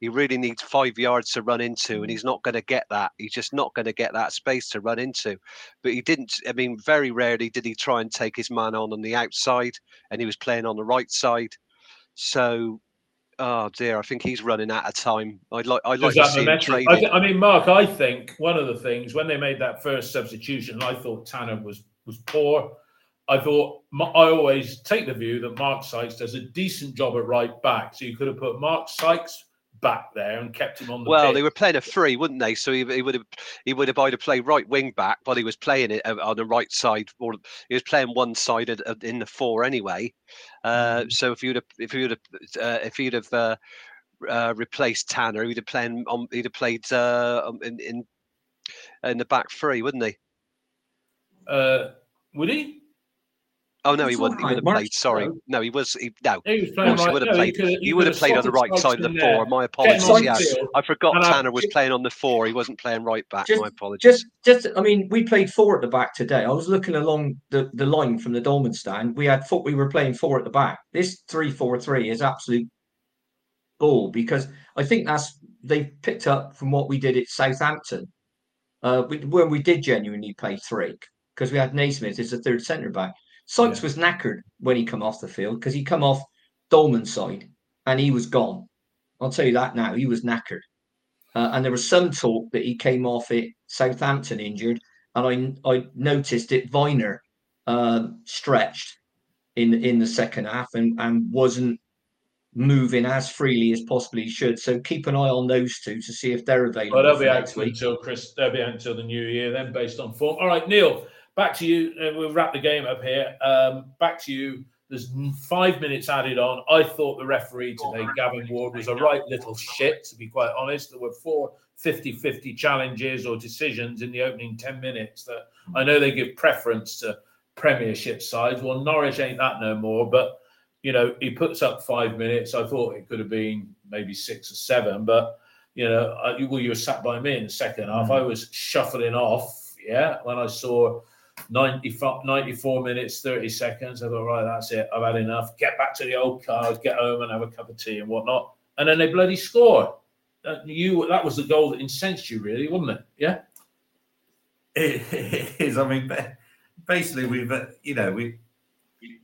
He really needs five yards to run into, and mm-hmm. he's not going to get that. He's just not going to get that space to run into. But he didn't. I mean, very rarely did he try and take his man on on the outside, and he was playing on the right side. So, oh dear, I think he's running out of time. I'd like I'd like to see him momentum- I, thi- I mean, Mark, I think one of the things when they made that first substitution, I thought Tanner was was poor. I thought I always take the view that Mark Sykes does a decent job at right back. So you could have put Mark Sykes back there and kept him on the Well, pitch. they were playing a free, wouldn't they? So he, he would have he would have either played right wing back, but he was playing it uh, on the right side, or he was playing one side of- of- in the four anyway. Uh, so if you'd have if you'd have uh, if you'd have uh, uh, replaced Tanner, he'd have played on he'd have played uh, um, in, in in the back three, wouldn't he? Uh, would he? Oh no, he wouldn't. He would have played. Sorry, no. he was. He, no, He was playing course, you would have no, played. have- You would have played on the right side of the there. four. My apologies. Yeah. I forgot And I- Tanner was playing on the four. He wasn't playing right back. Just- My apologies. Just, just, I mean, we played four at the back today. I was looking along the, the line from the Dolman stand. We had thought we were playing four at the back. This three four three is absolute bull because I think that's they picked up from what we did at Southampton uh, we, when we did genuinely play three because we had Naismith as the third centre back. Sykes Yeah. was knackered when he come off the field because he come off Dolman's side and he was gone. I'll tell you that now. He was knackered. Uh, and there was some talk that he came off at Southampton injured, and I I noticed it Vyner um, stretched in in the second half and and wasn't moving as freely as possibly he should. So keep an eye on those two to see if they're available Well, they'll be out until Chris. They'll be out until the new year, then, based on form. All right, Neil, back to you. we'll wrap the game up here. Um, back to you. There's five minutes added on. I thought the referee today, Gavin Ward, was a right little shit, to be quite honest. There were four 50 50 challenges or decisions in the opening 10 minutes that I know they give preference to Premiership sides. Well, Norwich ain't that no more, but you know, he puts up five minutes. I thought it could have been maybe six or seven, but you know, I, well, you were sat by me in the second half. I was shuffling off, yeah, when I saw 95, 94 minutes, 30 seconds. I thought, right, that's it. I've had enough. Get back to the old cars, get home and have a cup of tea and whatnot. And then they bloody score. That, you, that was the goal that incensed you, really, wasn't it? Yeah. It, (laughs) it is. I mean, basically, we've uh, you know we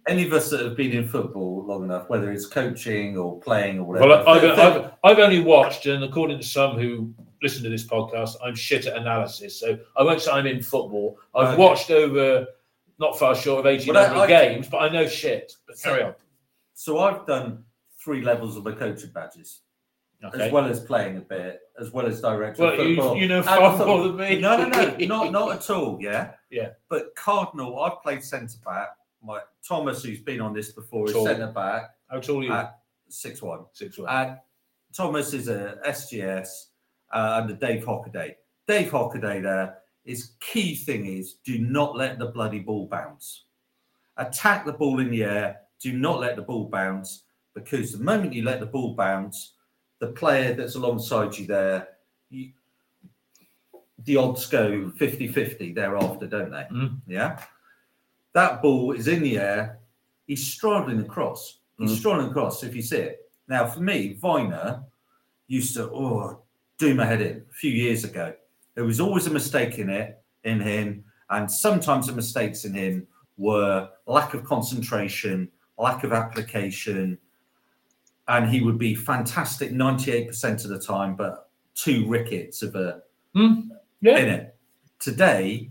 any of us that have been in football long enough, whether it's coaching or playing or whatever. Well, I've, I've, I've only watched, and according to some who listen to this podcast, I'm shit at analysis. So I won't say I'm in football. I've Okay. watched over not far short of 18 Well, I- I- games, but I know shit. But carry on. so I've done three levels of my coaching badges, Okay. as well as playing a bit, as well as director Well, you, you know far more than me. No, no, no, (laughs) not not at all. Yeah, Yeah. But Cardinal, I've played centre back. My Thomas, who's been on this before, is centre back How tall are you? at six one. Six one. And Thomas is a SGS uh, under Dave Hockaday. Dave Hockaday there, his key thing is do not let the bloody ball bounce. Attack the ball in the air. Do not let the ball bounce because the moment you let the ball bounce, the player that's alongside you there, you, the odds go 50 50 thereafter, don't they? Mm. Yeah. That ball is in the air. He's straddling across. He's Mm. straddling across if you see it. Now, for me, Vyner used to oh do my head in a few years ago. There was always a mistake in it in him, and sometimes the mistakes in him were lack of concentration, lack of application, and he would be fantastic 98% of the time, but two rickets of a hmm. Yeah. in it. Today,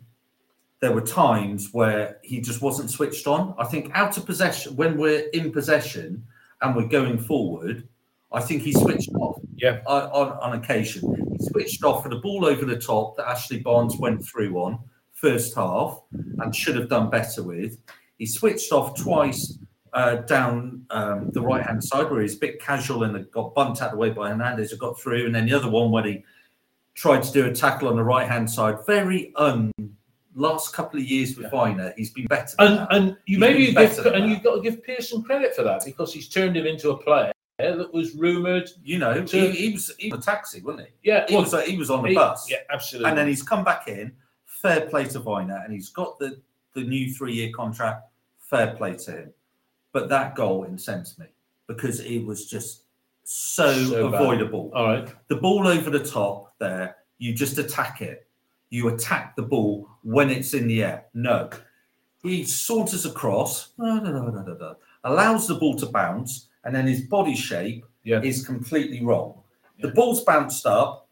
there were times where he just wasn't switched on. I think out of possession, when we're in possession and we're going forward, I think he switched off. Yeah. On, on, on occasion, he switched off for the ball over the top that Ashley Barnes went through on first half and should have done better with. He switched off twice uh, down um, the right hand side where he's a bit casual and got bumped out of the way by Hernandez who got through, and then the other one when he tried to do a tackle on the right hand side. Very un. Last couple of years with Vyner, he's been better. And that. and you He's maybe you give and that. you've got to give Pearson credit for that because he's turned him into a player that was rumoured. you know, to- he, he was he was a taxi, wasn't he? Yeah, He was he was on the he- bus, Yeah, absolutely. and then he's come back in. Fair play to Vyner, and he's got the the new three year contract. Fair play to him, but that goal incensed me because it was just so, So bad. avoidable. all right. The ball over the top there, you just attack it. You attack the ball when it's in the air. No, he saunters across, (laughs) allows the ball to bounce, and then his body shape Yeah. is completely wrong. The ball's bounced up.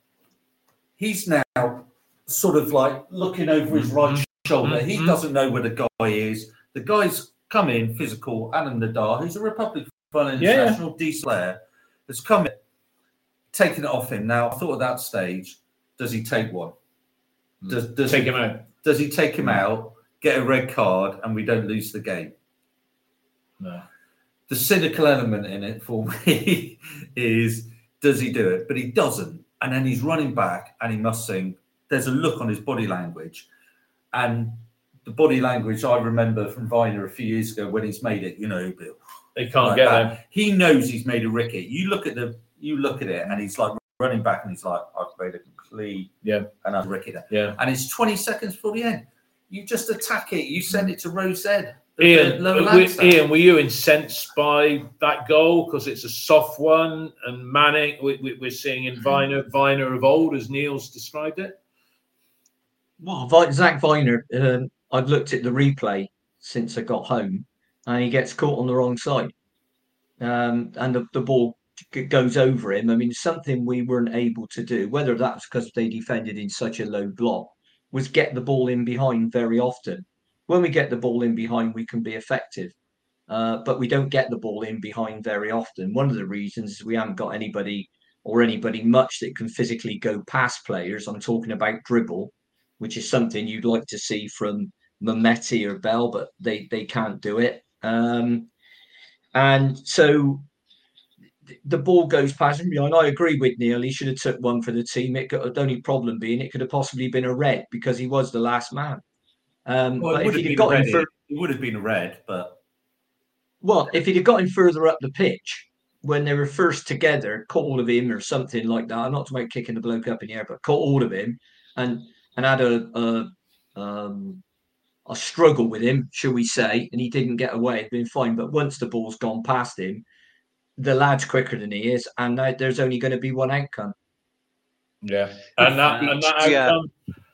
He's now sort of like looking over his right mm-hmm. shoulder. He Mhm. doesn't know where the guy is. The guy's come in physical. Adam Idah, who's a Republic Fun Yeah, yeah. international decent player, has come in, taken it off him. Now, I thought at that stage, does he take one? Mm. Does, does Take he, him out. Does he take him mm. out, get a red card, and we don't lose the game? No. The cynical element in it for (laughs) me is does he do it? But he doesn't. And then he's running back and he must sing. There's a look on his body language. And the body language I remember from Vyner a few years ago when he's made it, you know, They can't like get that. there. He knows he's made a ricket. You look at the you look at it and he's like running back and he's like, I've made a complete Yeah. and I've ricket. Yeah. And it's 20 seconds before the end. You just attack it. You send it to Rose Ed. The- Ian, the lower w- Lancashire. Ian, were you incensed by that goal because it's a soft one and Manning? We, we, we're seeing in Vyner, Vyner of old, as Neil's described it. Well, Zach Vyner, um, I've looked at the replay since I got home, and he gets caught on the wrong side, um, and the, the ball goes over him. I mean, something we weren't able to do, whether that's because they defended in such a low block, was get the ball in behind very often. When we get the ball in behind, we can be effective. Uh, but we don't get the ball in behind very often. One of the reasons is we haven't got anybody or anybody much that can physically go past players. I'm talking about dribble, which is something you'd like to see from Mehmeti or Bell, but they they can't do it. Um, and so the ball goes past him. And I agree with Neil. He should have took one for the team. It could, the only problem being it could have possibly been a red because he was the last man. Um, Well, but it if would he'd have have been got a him red. for It would have been red, but well, if he'd have got him further up the pitch when they were first together, caught hold of him or something like that. Not to make kicking the bloke up in the air, but caught hold of him and and had a a, um, a struggle with him, shall we say, and he didn't get away. It'd been fine. But once the ball's gone past him, the lad's quicker than he is, and now there's only going to be one outcome. Yeah, and that and that Yeah.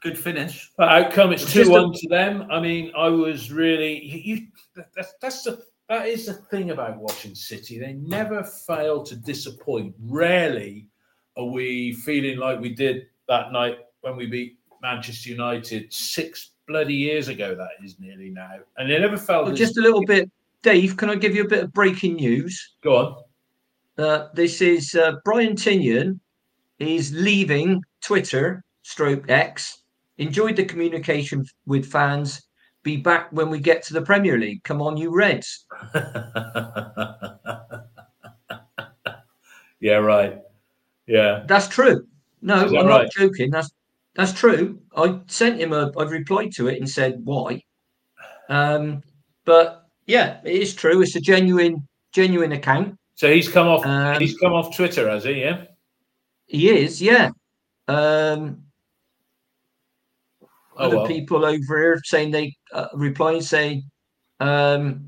Good finish. that outcome, it's It's two a- one to them. I mean, I was really you. you that's that's the that is the thing about watching City. They never fail to disappoint. Rarely are we feeling like we did that night when we beat Manchester United six bloody years ago. That is nearly now, and they never felt. Well, just a little bit, Dave. Can I give you a bit of breaking news? go on. Uh, this is uh, Brian Tinnion. He's leaving Twitter, stroke X. Enjoyed the communication with fans. Be back when we get to the Premier League. Come on, you Reds. (laughs) yeah, right. Yeah, That's true. No, that I'm right? not joking. That's that's true. I sent him a. I replied to it and said why. Um, but yeah, it is true. It's a genuine, genuine account. so he's come off. Um, he's come off Twitter, has he? Yeah. He is, yeah. Um, other well. people over here saying they uh, replying saying um,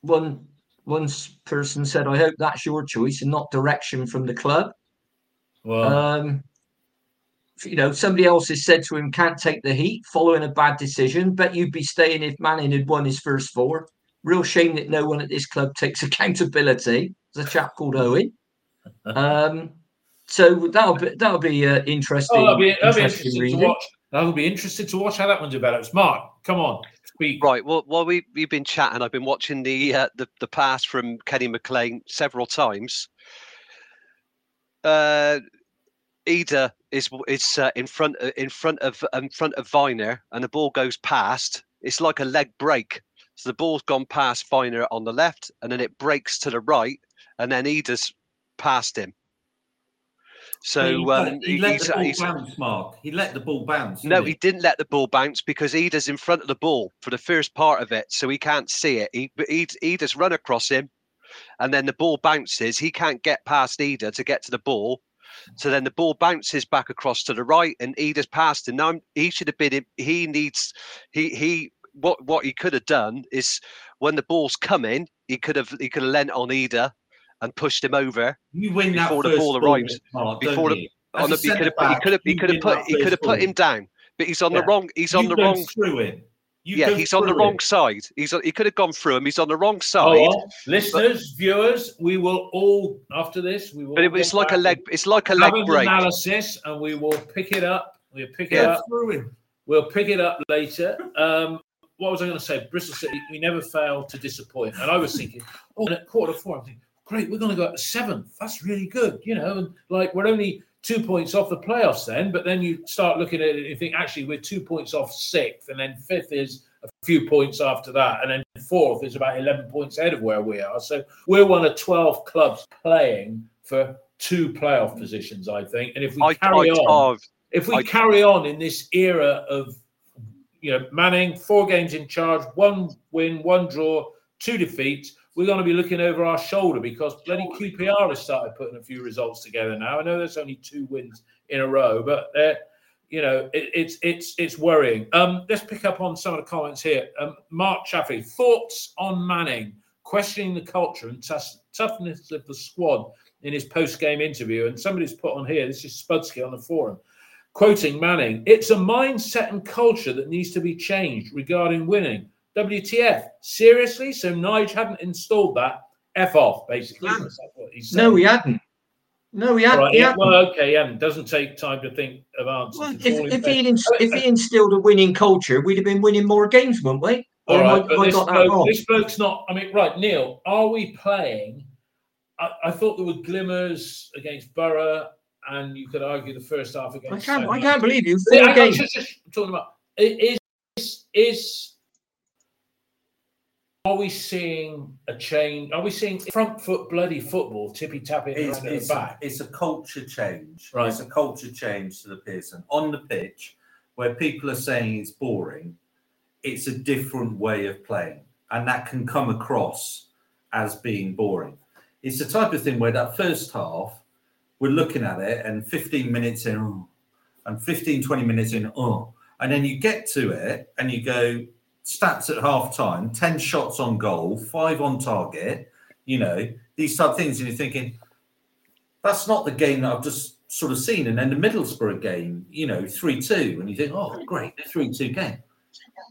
one one person said, "I hope that's your choice and not direction from the club." Well, Um, you know, somebody else has said to him, "Can't take the heat following a bad decision." Bet you'd be staying if Manning had won his first four. Real shame that no one at this club (laughs) takes accountability. There's a chap called Owen. (laughs) Um, so that'll be that'll be uh, interesting. oh, that'll be, that'll be interesting interesting to reading. Watch. That'll be interested to watch how that one develops. Mark, come on, speak. Right. Well, while we we've been chatting, I've been watching the uh, the the pass from Kenny McLean several times. uh, Idah is is uh, in front uh, in front of in front of Vyner, and the ball goes past. It's like a leg break. So the ball's gone past Vyner on the left, and then it breaks to the right, and then Idah's past him. So he, um, he let the ball bounce, Mark. He let the ball bounce. no, didn't he didn't let the ball bounce because Idah's in front of the ball for the first part of it, so he can't see it. He, but Id- Idah's run across him, and then the ball bounces. He can't get past Idah to get to the ball, so then the ball bounces back across to the right, and Idah's past him. Now I'm- he should have been. He needs. He he. What what he could have done is when the ball's coming, he could have he could have lent on Idah and pushed him over You win that before the first ball arrives. Mark, before the- on the, he could have put, he could have he could have put he could have put him down, but he's on the wrong. He's on You the wrong. through him. You Yeah, he's on the wrong him. side. He's on, he could have gone through him. He's on the wrong Oh, side. well, listeners, viewers, we will all after this. We will. But it, it's like a leg. It's like a leg break. analysis, and we will pick it up. We'll pick it Go up. We'll pick it up later. Um, what was I going to say? Bristol City, we never fail to disappoint. And I was thinking, oh, at quarter four, I'm thinking, great, we're going to go at seventh. That's really good, you know. And like we're only two points off the playoffs then, but then you start looking at it and you think, actually, we're two points off sixth, and then fifth is a few points after that, and then fourth is about 11 points ahead of where we are. So we're one of 12 clubs playing for two playoff positions, I think. And if we I, carry I, on, if we carry on in this era of you know Manning, four games in charge, one win, one draw, two defeats, we're going to be looking over our shoulder because bloody QPR has started putting a few results together now. I know there's only two wins in a row, but they're you know it, it's it's it's worrying. Um, let's pick up on some of the comments here. Um, Mark Chaffee, thoughts on Manning questioning the culture and tough- toughness of the squad in his post-game interview, and somebody's put on here. This is Spudsky on the forum quoting Manning, it's a mindset and culture that needs to be changed regarding winning. WTF? Seriously? So Nige hadn't installed that? F off, basically. No. That's what he said. No, he hadn't. No, he hadn't. Right, he yeah, hadn't. well, okay, yeah, doesn't take time to think of answers. Well, if, if, he ins- if he instilled a winning culture, we'd have been winning more games, wouldn't we? All Or I- have I this, bloke, wrong? this bloke's not. I mean, right, Neil, are we playing? I, I thought there were glimmers against Borough, and you could argue the first half I against. can't. I can't believe you. Yeah, Four I'm games. just, just talking about i- is is are we seeing a change? Are we seeing front foot bloody football tippy tapping It's, it's, the a, back? it's a culture change. Right. It's a culture change to the Pearson. On the pitch, where people are saying it's boring, it's a different way of playing. And that can come across as being boring. It's the type of thing where that first half, we're looking at it and 15 minutes in, and 15, 20 minutes in, oh. And then you get to it and you go, stats at half time 10 shots on goal, five on target, you know, these type of things. And you're thinking, that's not the game that I've just sort of seen. And then the Middlesbrough game, you know, 3 2. And you think, oh, great, the 3 2 game.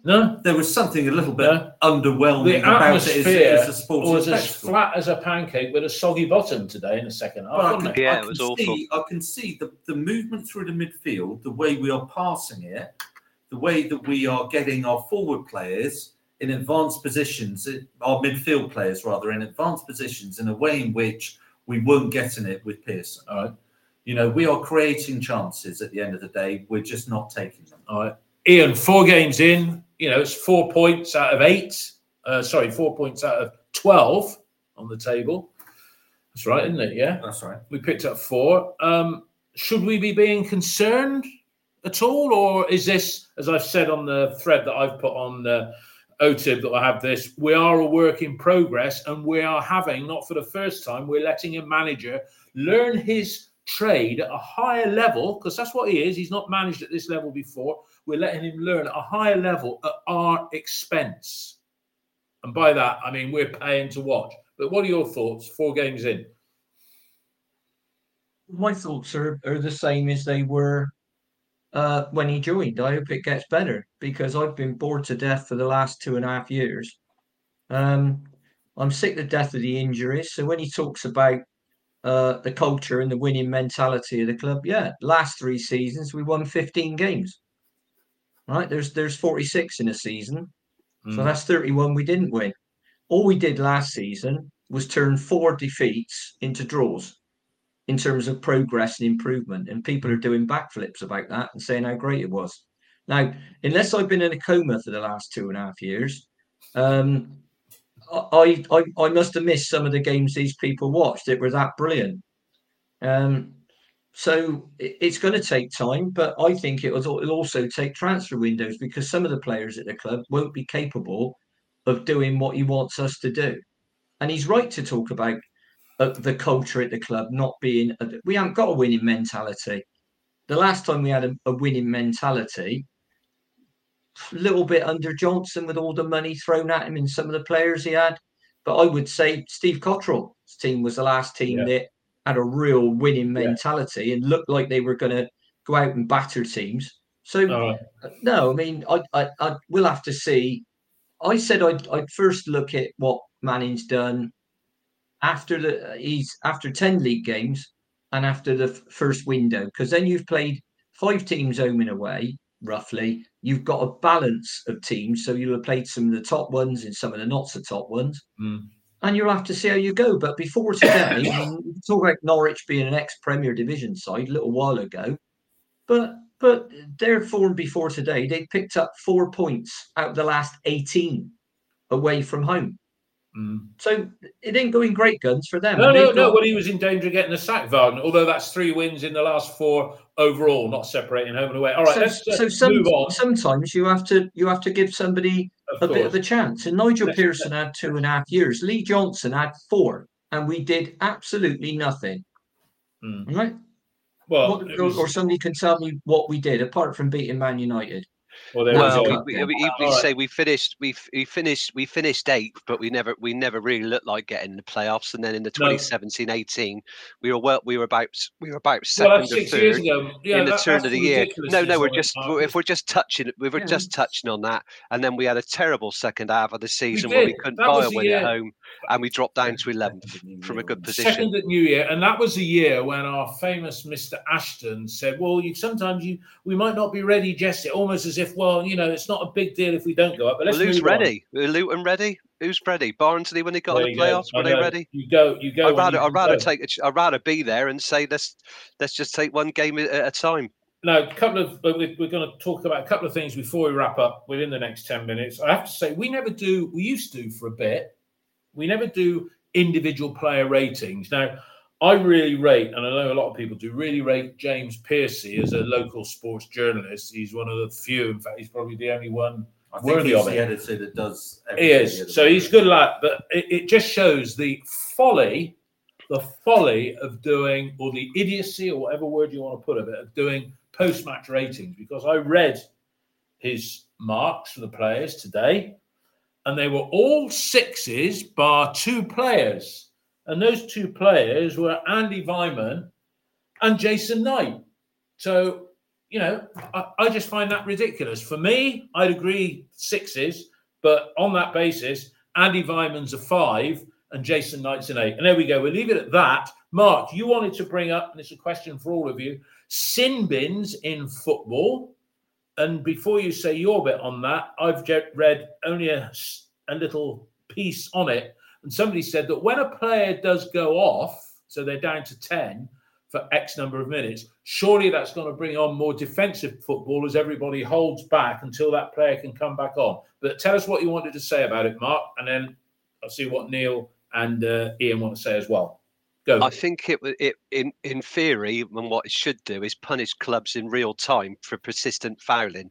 No, There was something a little bit No. underwhelming the about it as, atmosphere as a was as spectacle. flat as a pancake with a soggy bottom today in the second half. But I wasn't can, it? Yeah, I it can was awful. see, I can see the, the movement through the midfield, the way we are passing it, the way that we are getting our forward players in advanced positions, our midfield players rather, in advanced positions in a way in which we weren't getting it with Pearson. All right, You know, we are creating chances at the end of the day. We're just not taking them. all right. Ian, four games in, you know, it's four points out of eight. Uh, sorry, four points out of 12 on the table. That's right, isn't it? Yeah. That's right. we picked up four. Um, should we be being concerned at all, or is this, as I've said on the thread that I've put on the OTIB that I have this, we are a work in progress, and we are having, not for the first time, we're letting a manager learn his trade at a higher level because that's what he is. He's not managed at this level before. We're letting him learn at a higher level at our expense. And by that, I mean we're paying to watch. But what are your thoughts? Four games in. My thoughts are, are the same as they were uh, when he joined. I hope it gets better because I've been bored to death for the last two and a half years. Um, I'm sick to death of the injuries. So when he talks about uh, the culture and the winning mentality of the club, yeah, last three seasons we won 15 games. Right, there's there's 46 in a season, so Mm. that's 31 we didn't win. All we did last season was turn four defeats into draws. In terms of progress and improvement. And people are doing backflips about that and saying how great it was. Now, unless I've been in a coma for the last two and a half years, um, I, I I must have missed some of the games these people watched. It was that brilliant. Um, so it's going to take time, but I think it will also take transfer windows because some of the players at the club won't be capable of doing what he wants us to do. And he's right to talk about the culture at the club not being. A, we haven't got a winning mentality. The last time we had a, a winning mentality, a little bit under Johnson with all the money thrown at him and some of the players he had. But I would say Steve Cotterill's team was the last team yeah. that had a real winning mentality yeah. and looked like they were going to go out and batter teams. So right. no, I mean, I, I, I will have to see. I said I'd, I'd first look at what Manning's done after the he's after ten league games and after the f- first window because then you've played five teams home and away roughly. You've got a balance of teams, so you'll have played some of the top ones and some of the not so top ones. Mm and you'll have to see how you go. But before today, (coughs) mean, talk about Norwich being an ex-Premier Division side a little while ago, but but their form before today, they picked up four points out of the last eighteen away from home. Mm. So it ain't going great guns for them. No, no, got... no. Well, he was in danger of getting a sack, Vardon. Although that's three wins in the last four overall, not separating home and away. All right, so, let's so some, on. Sometimes you have to you have to give somebody of a course. bit of a chance. And Nigel let's Pearson had two and a half years. Lee Johnson had four, and we did absolutely nothing. Mm. Right? Well, what, was... or somebody can tell me what we did apart from beating Man United. Well, we, we, we, say we finished we we finished we finished eighth, but we never we never really looked like getting the playoffs. And then in the 2017-18, we were well, we were about we were about second well, or third yeah, in the that, turn of the year. No, no, we're just if we're just touching we were yeah. just touching on that, and then we had a terrible second half of the season where we couldn't that buy a win at home, and we dropped down to 11th from a good position. Second at New Year, and that was the year when our famous Mr. Ashton said, "Well, you sometimes you we might not be ready, Jesse," almost as if well, you know, it's not a big deal if we don't go up. But let's well, who's ready? On. Luton ready? Who's ready? Barnsley when they got in the playoffs, were they ready? You go, you go. I'd rather, I'd rather go. take. A, I'd rather be there and say let's let's just take one game at a time. Now, a couple of we're, we're going to talk about a couple of things before we wrap up within the next ten minutes. I have to say, we never do. We used to for a bit. We never do individual player ratings. Now, I really rate, and I know a lot of people do, really rate James Piercy as a local sports journalist. He's one of the few, in fact, he's probably the only one I worthy of it. the editor that does. He is. So he's good lad, but it, it just shows the folly, the folly of doing, or the idiocy, or whatever word you want to put of it, of doing post-match ratings. Because I read his marks for the players today, and they were all sixes, bar two players and those two players were Andy Weimann and Jason Knight. So, you know, I, I, just find that ridiculous. For me, I'd agree sixes, but on that basis, Andy Weimann's a five and Jason Knight's an eight. And there we go. We'll leave it at that. Mark, you wanted to bring up, and it's a question for all of you sin bins in football. And before you say your bit on that, I've read only a, a little piece on it and somebody said that when a player does go off, so they're down to 10 for X number of minutes, surely that's going to bring on more defensive football as everybody holds back until that player can come back on. But tell us what you wanted to say about it, Mark, and then I'll see what Neil and uh, Ian want to say as well. Go. I think it, it in in theory, and what it should do is punish clubs in real time for persistent fouling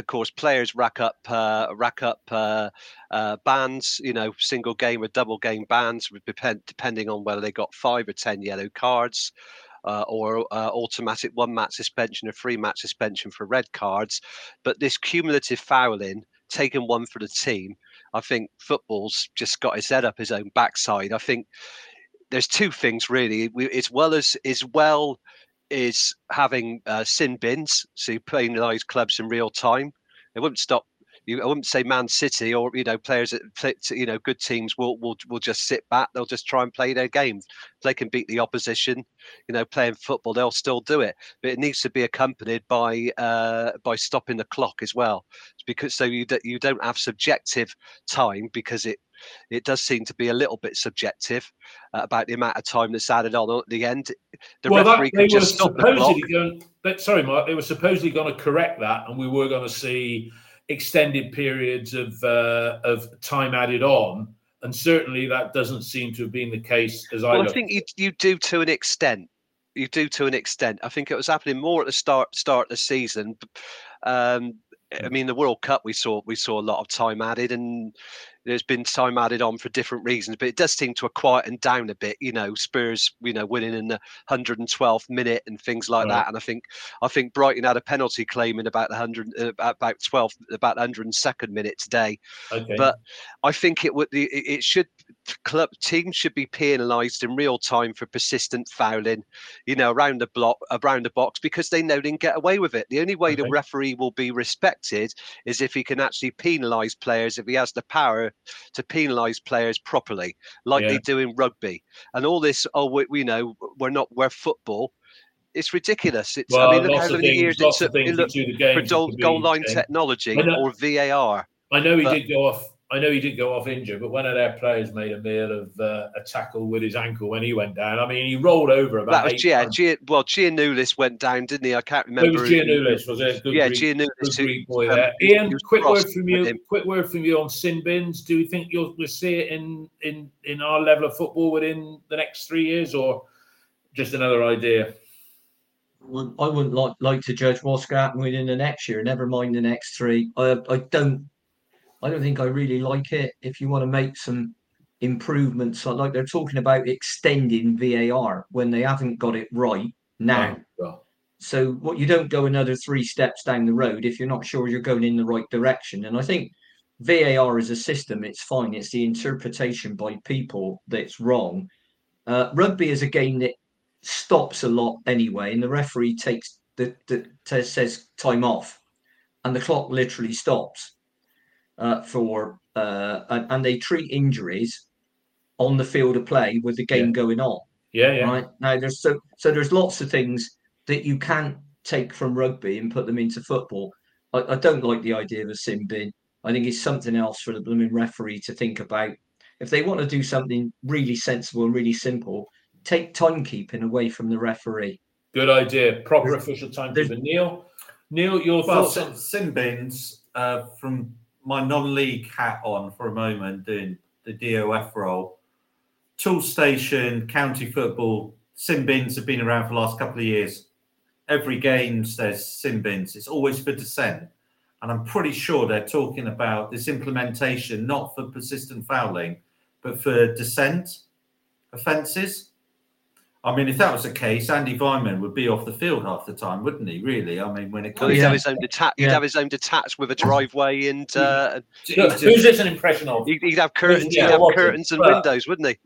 of course, players rack up uh, rack up uh, uh, bans. You know, single game or double game bans, depending on whether they got five or ten yellow cards. Uh, or uh, automatic one match suspension or three match suspension for red cards. But this cumulative fouling, taking one for the team, I think football's just got his head up his own backside. I think there's two things really. We, as well as as well is having uh, sin bins, so you penalise clubs in real time. It wouldn't stop you, I wouldn't say Man City or you know players that play, you know good teams will will will just sit back. They'll just try and play their game. If they can beat the opposition, you know, playing football, they'll still do it. But it needs to be accompanied by uh, by stopping the clock as well, because so you you don't have subjective time because it it does seem to be a little bit subjective uh, about the amount of time that's added on at the end. The well, referee that, they just stop the clock. Going, but, sorry, Mark, they were supposedly going to correct that, and we were going to see extended periods of uh, of time added on. And certainly, that doesn't seem to have been the case. As well, I, I think you you do to an extent. You do to an extent. I think it was happening more at the start start of the season. Um, I mean, the World Cup we saw we saw a lot of time added, and there's been time added on for different reasons, but it does seem to have quietened down a bit. You know, Spurs, you know, winning in the 112th minute and things like right. that. And I think I think Brighton had a penalty claim in about the hundred uh, about 12 about 102nd minute today. Okay. But I think it would it should club teams should be penalised in real time for persistent fouling, you know, around the block around the box because they know they can get away with it. The only way okay. the referee will be respected is if he can actually penalise players if he has the power to penalise players properly, like yeah. they do in rugby. And all this, oh, we, we know we're not, we're football. It's ridiculous. It's, well, I mean, look how many years it took for goal, goal line technology or VAR. I know he but, did go off I know he didn't go off injured, but one of their players made a meal of uh, a tackle with his ankle when he went down. I mean, he rolled over about. That was yeah, Gia, well, Giannoulis went down, didn't he? I can't remember. It was Giannoulis, was it? Good yeah, Giannoulis. Good boy um, there. Ian, quick word from you. Quick word from you on sin bins. Do you think you'll we'll see it in in in our level of football within the next three years, or just another idea? I wouldn't like like to judge what's going to happen within the next year. Never mind the next three. I I don't I don't think I really like it. If you want to make some improvements, like they're talking about extending VAR when they haven't got it right now. Oh, so what you don't go another three steps down the road if you're not sure you're going in the right direction. And I think VAR is a system, it's fine. It's the interpretation by people that's wrong. Uh, rugby is a game that stops a lot anyway, and the referee takes the, the, the says time off, and the clock literally stops uh, for uh, and, and, they treat injuries on the field of play with the game yeah. going on. Yeah, yeah. Right now, there's so so there's lots of things that you can't take from rugby and put them into football. I, I don't like the idea of a sin bin. I think it's something else for the blooming referee to think about. If they want to do something really sensible and really simple, take timekeeping away from the referee. Good idea. Proper official timekeeping. Neil, Neil, your well, thoughts? Sin bins uh, from my non-league hat on for a moment, doing the DOF role. Toolstation county football, sin bins have been around for the last couple of years. Every games there's sin bins. It's always for dissent. And I'm pretty sure they're talking about this implementation not for persistent fouling, but for dissent offences. I mean, if that was the case, Andy Weimann would be off the field half the time, wouldn't he? Really? I mean, when it comes, he'd have his own detached. Yeah. He'd have his own detached with a driveway and. Uh, Look, who's this an impression of? He'd, have curtains. He'd have curtains and but, windows, wouldn't he?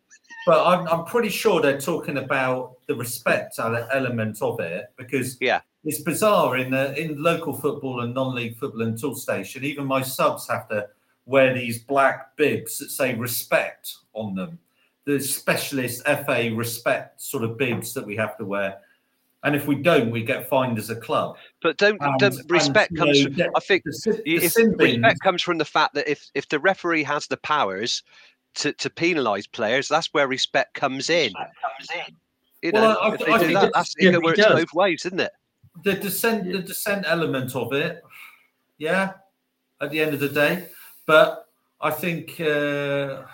But I'm, I'm pretty sure they're talking about the respect element of it because yeah, it's bizarre in the, in local football and non-league football and Toolstation. Even my subs have to wear these black bibs that say respect on them the specialist FA respect sort of bibs that we have to wear. And if we don't, we get fined as a club. But don't, and, don't respect and, comes. Know, from, I think the, the if, respect comes from the fact that if if the referee has the powers to, to penalise players, that's where respect comes in. Comes in. You know, well, I, if they I do that, that's yeah, it works both ways, isn't it? The dissent, the dissent element of it, yeah. At the end of the day, but I think. Uh,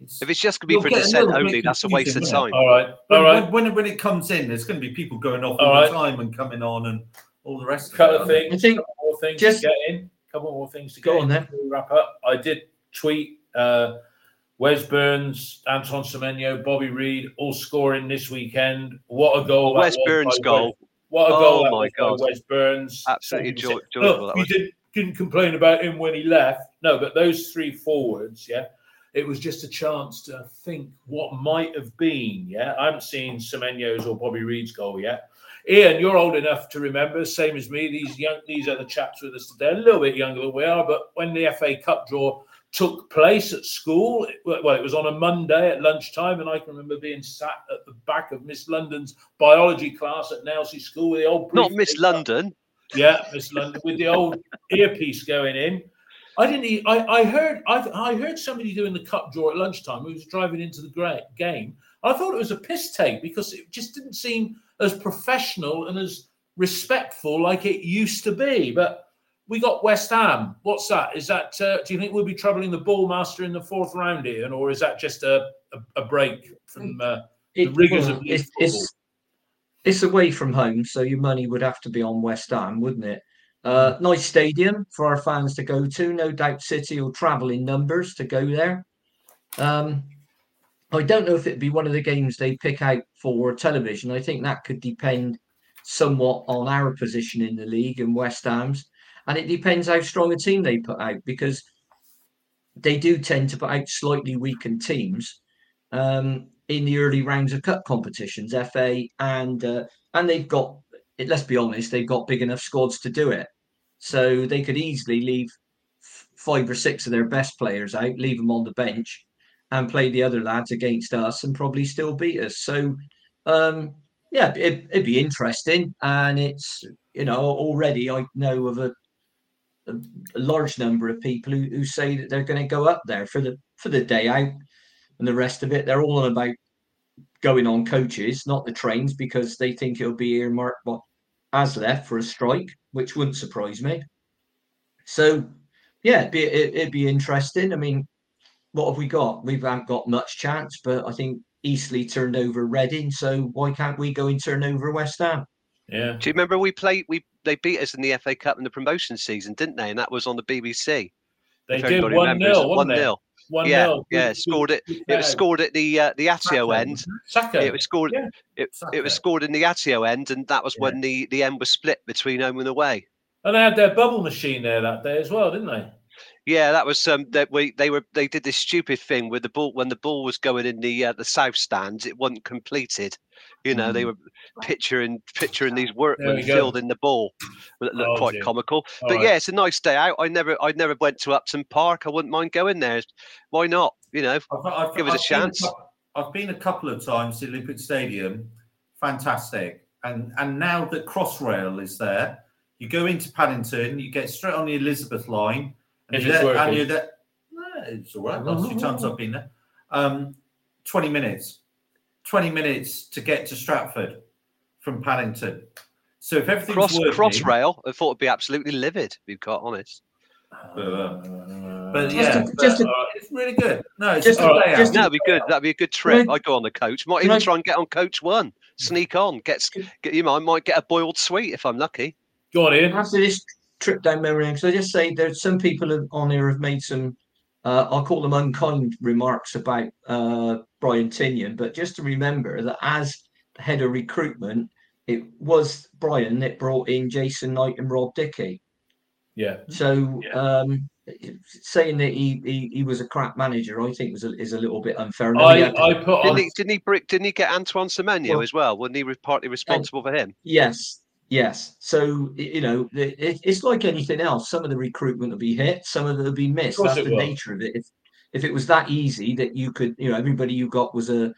if it's just going to be for dissent only, that's a waste of time. All right, all right. When, when, when it comes in, there's going to be people going off all, all right. the time and coming on and all the rest. Couple of things. I think couple more things just, to get in. Couple more things to go get on in. Then. We wrap up. I did tweet. Uh, Wes Burns, Anton Semenyo, Bobby Reid, all scoring this weekend. What a goal! Wes Burns goal. What a goal! Oh my god, Wes Burns. Absolutely joyful. Look, you did, didn't complain about him when he left. No, but those three forwards, yeah, it was just a chance to think what might have been. Yeah, I haven't seen Semenyo's or Bobby Reid's goal yet. Ian, you're old enough to remember, same as me. These young, these are the chaps with us today, a little bit younger than we are. But when the FA Cup draw took place at school, it- well, it was on a Monday at lunchtime, and I can remember being sat at the back of Miss London's biology class at Nailsea School with the old Not Miss London. yeah, Miss London with the old earpiece going in. I didn't. e- I, I heard. I, I heard somebody doing the cup draw at lunchtime. Who was driving into the gra- game. I thought it was a piss take because it just didn't seem as professional and as respectful like it used to be. But we got West Ham. What's that? Is that? Uh, do you think we'll be troubling the ballmaster in the fourth round, Ian, or is that just a a, a break from uh, the It- rigors well, of it's, football? it's it's away from home, so your money would have to be on West Ham, wouldn't it? Uh, Mm. nice stadium for our fans to go to. No doubt City will travel in numbers to go there. Um, I don't know if it'd be one of the games they pick out for television. I think that could depend somewhat on our position in the league and West Ham's, and it depends how strong a team they put out because they do tend to put out slightly weakened teams um, in the early rounds of cup competitions, FA, and uh, and they've got. Let's be honest, they've got big enough squads to do it, so they could easily leave five or six of their best players out, leave them on the bench, and play the other lads against us, and probably still beat us. So, um, yeah, it, it'd be interesting, and it's you know already I know of a a, large number of people who, who say that they're going to go up there for the for the day out and the rest of it. They're all on about going on coaches, not the trains, because they think it'll be earmarked what as left for a strike, which wouldn't surprise me. So, yeah, it'd be, it, it'd be interesting. I mean, what have we got? We haven't got much chance, but I think Eastleigh turned over Reading, so why can't we go and turn over West Ham? yeah. Do you remember we played? We they beat us in the FA Cup in the promotion season, didn't they? And that was on the BBC. They if did one remembers. nil, One wasn't nil. One Yeah, nil. yeah. Scored it. It was scored at the uh, the Atyeo end. Saka. It was scored. Yeah. It, it was scored in the Atyeo end, and that was Yeah. when the the end was split between home and away. And they had their bubble machine there that day as well, didn't they? Yeah, that was um that we they were they did this stupid thing with the ball when the ball was going in the uh, the south stands, it wasn't completed. You know, they were picturing picturing these workmen in the ball. That looked Oh, quite dear. comical. All but right. yeah, it's a nice day out. I never I never went to Upton Park. I wouldn't mind going there. Why not? You know, I've, I've, Give us a I've chance. I've been a couple of times to Olympic Stadium. Fantastic. And and now that Crossrail is there, you go into Paddington, you get straight on the Elizabeth line, and If you're it's there, and working. there. It's all right. Last few times I've been there. Um, 20 minutes. 20 minutes to get to Stratford from Paddington. So if everything's cross working, crossrail. I thought it'd be absolutely livid. To be quite honest. but Just yeah, to- but, just to- uh, it's really good. No, it's Just just a day just out. that'd be good. That'd be a good trip. I- I'd go on the coach. Might even I- try and get on coach one. Sneak on. Get, get you know, I might get a boiled sweet if I'm lucky. Go on, Ian. after this trip down memory lane, because I just say there's some people on here have made some, uh, I'll call them unkind remarks about uh, Brian Tinnion, but just to remember that as head of recruitment, it was Brian that brought in Jason Knight and Rob Dickie. Yeah. So Yeah. um, saying that he, he he was a crap manager, I think was a, is a little bit unfair. know I, he had I put on. Didn't he? Didn't he? Brick? Didn't he get Antoine Semenyo Well- as well? Wasn't he re- partly responsible for him? Yes, yes. So you know, it, it's like anything else. Some of the recruitment will be hit, some of it will be missed. That's the will. nature of it. If if it was that easy that you could, you know, everybody you got was a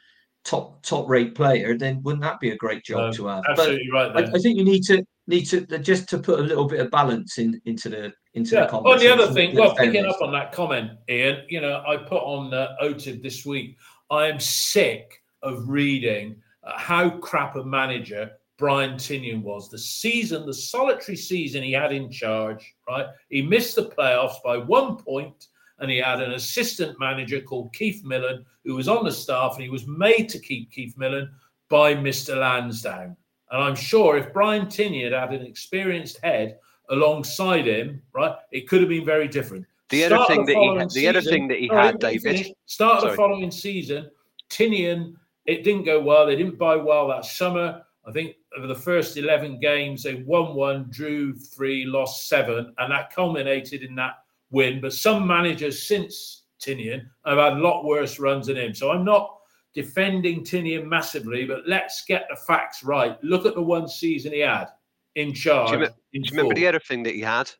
top top rate player, then wouldn't that be a great job No, to have? Absolutely right But there. I, I think you need to need to just to put a little bit of balance in into the into Yeah. the On the other thing, well, picking up on that comment, Ian, you know, I put on uh, OTIB this week. I am sick of reading uh, how crap a manager Brian Tinnion was. The season, the solitary season he had in charge, right? He missed the playoffs by one point, and he had an assistant manager called Keith Millen who was on the staff, and he was made to keep Keith Millen by Mr. Lansdown. And I'm sure if Brian Tinnion had had an experienced head alongside him, right, it could have been very different. The other Start thing of that he had- the other thing that he had, David- finish. Start of the following season, Tinnion, it didn't go well. They didn't buy well that summer. I think over the first 11 games, they won one, drew three, lost seven, and that culminated in that win. But some managers since Tinnion have had a lot worse runs than him. So I'm not defending Tinnion massively, but let's get the facts right. Look at the one season he had in charge. Do you, do you remember the other thing that he had?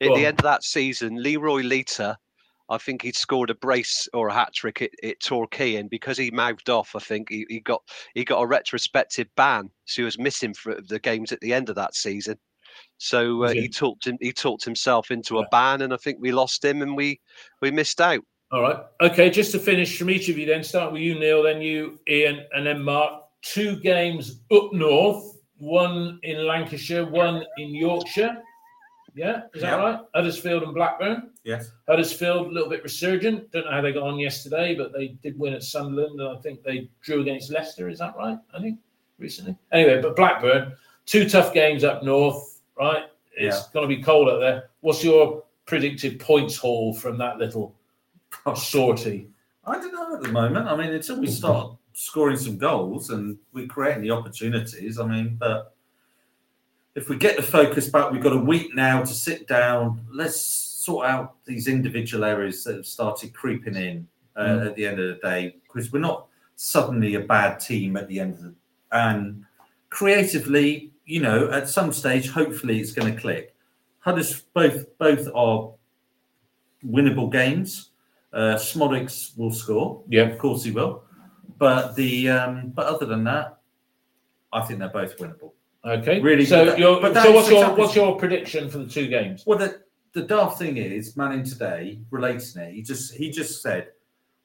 At the end of that season, Leroy Lita, I think he'd scored a brace or a hat trick at, at Torquay, and because he mouthed off, I think he, he got he got a retrospective ban. So he was missing for the games at the end of that season. So uh, he? talked him, he talked himself into a ban, and I think we lost him, and we we missed out. All right. Okay, just to finish from each of you, then start with you, Neil, then you, Ian, and then Mark. Two games up north, one in Lancashire, one in Yorkshire. Yeah, is that Yeah. right? Huddersfield and Blackburn. Yes. Huddersfield, a little bit resurgent. Don't know how they got on yesterday, but they did win at Sunderland, and I think they drew against Leicester. Is that right? I think recently. Anyway, but Blackburn, two tough games up north, right? It's Yeah. going to be cold up there. What's your predicted points haul from that little sortie? I don't know at the moment. I mean, until we start scoring some goals and we're creating the opportunities, I mean, but if we get the focus back, we've got a week now to sit down. Let's sort out these individual areas that have started creeping in uh, Mm. at the end of the day, because we're not suddenly a bad team at the end of the and creatively, you know, at some stage, hopefully, it's going to click. Hudders both both are winnable games. Uh, Szmodics will score. Yeah. Of course he will. But the um, but other than that, I think they're both winnable. Okay. Really, So, but that- your, but so what's your exactly- what's your prediction for the two games? Well, the the daft thing is, Manning today relating it. He just he just said,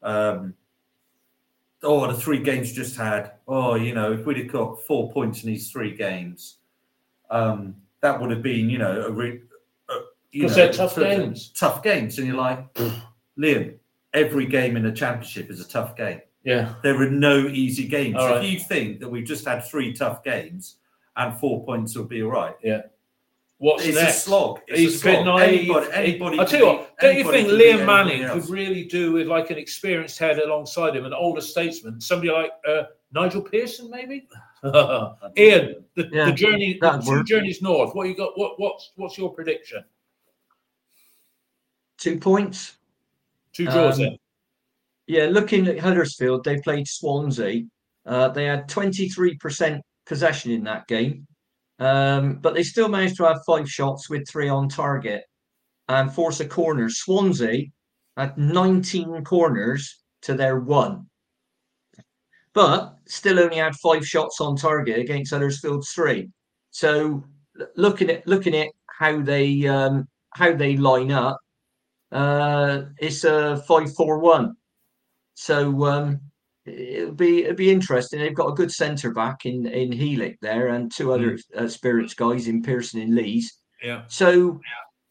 um, "Oh, the three games just had. Oh, you know, if we'd have got four points in these three games, um, that would have been, you know, a re- know, they're tough games. Tough games, and you're like, (sighs) Liam. Every game in the championship is a tough game. Yeah. There are no easy games. All if right. you think that we've just had three tough games and four points will be all right, Yeah. What's it's next? a slog. It's He's a a bit slog. naive. Anybody, anybody I can tell you beat- what, don't you think Liam Manning else. could really do with like an experienced head alongside him, an older statesman, somebody like uh, Nigel Pearson, maybe? (laughs) Ian, the, Yeah, the journey, the two work. journeys north. What you got? What what's what's your prediction? Two points. Two draws Um, then. Yeah, looking at Huddersfield, they played Swansea. Uh, they had 23% possession in that game, um, but they still managed to have five shots with three on target and force a corner. Swansea had 19 corners to their one, but still only had five shots on target against Huddersfield's three. So looking at looking at how they um, how they line up, uh, it's a five-four-one. So um, it'll be it'll be interesting. They've got a good centre back in in Helik there, and two other uh, spirits guys in Pearson and Lees. Yeah. So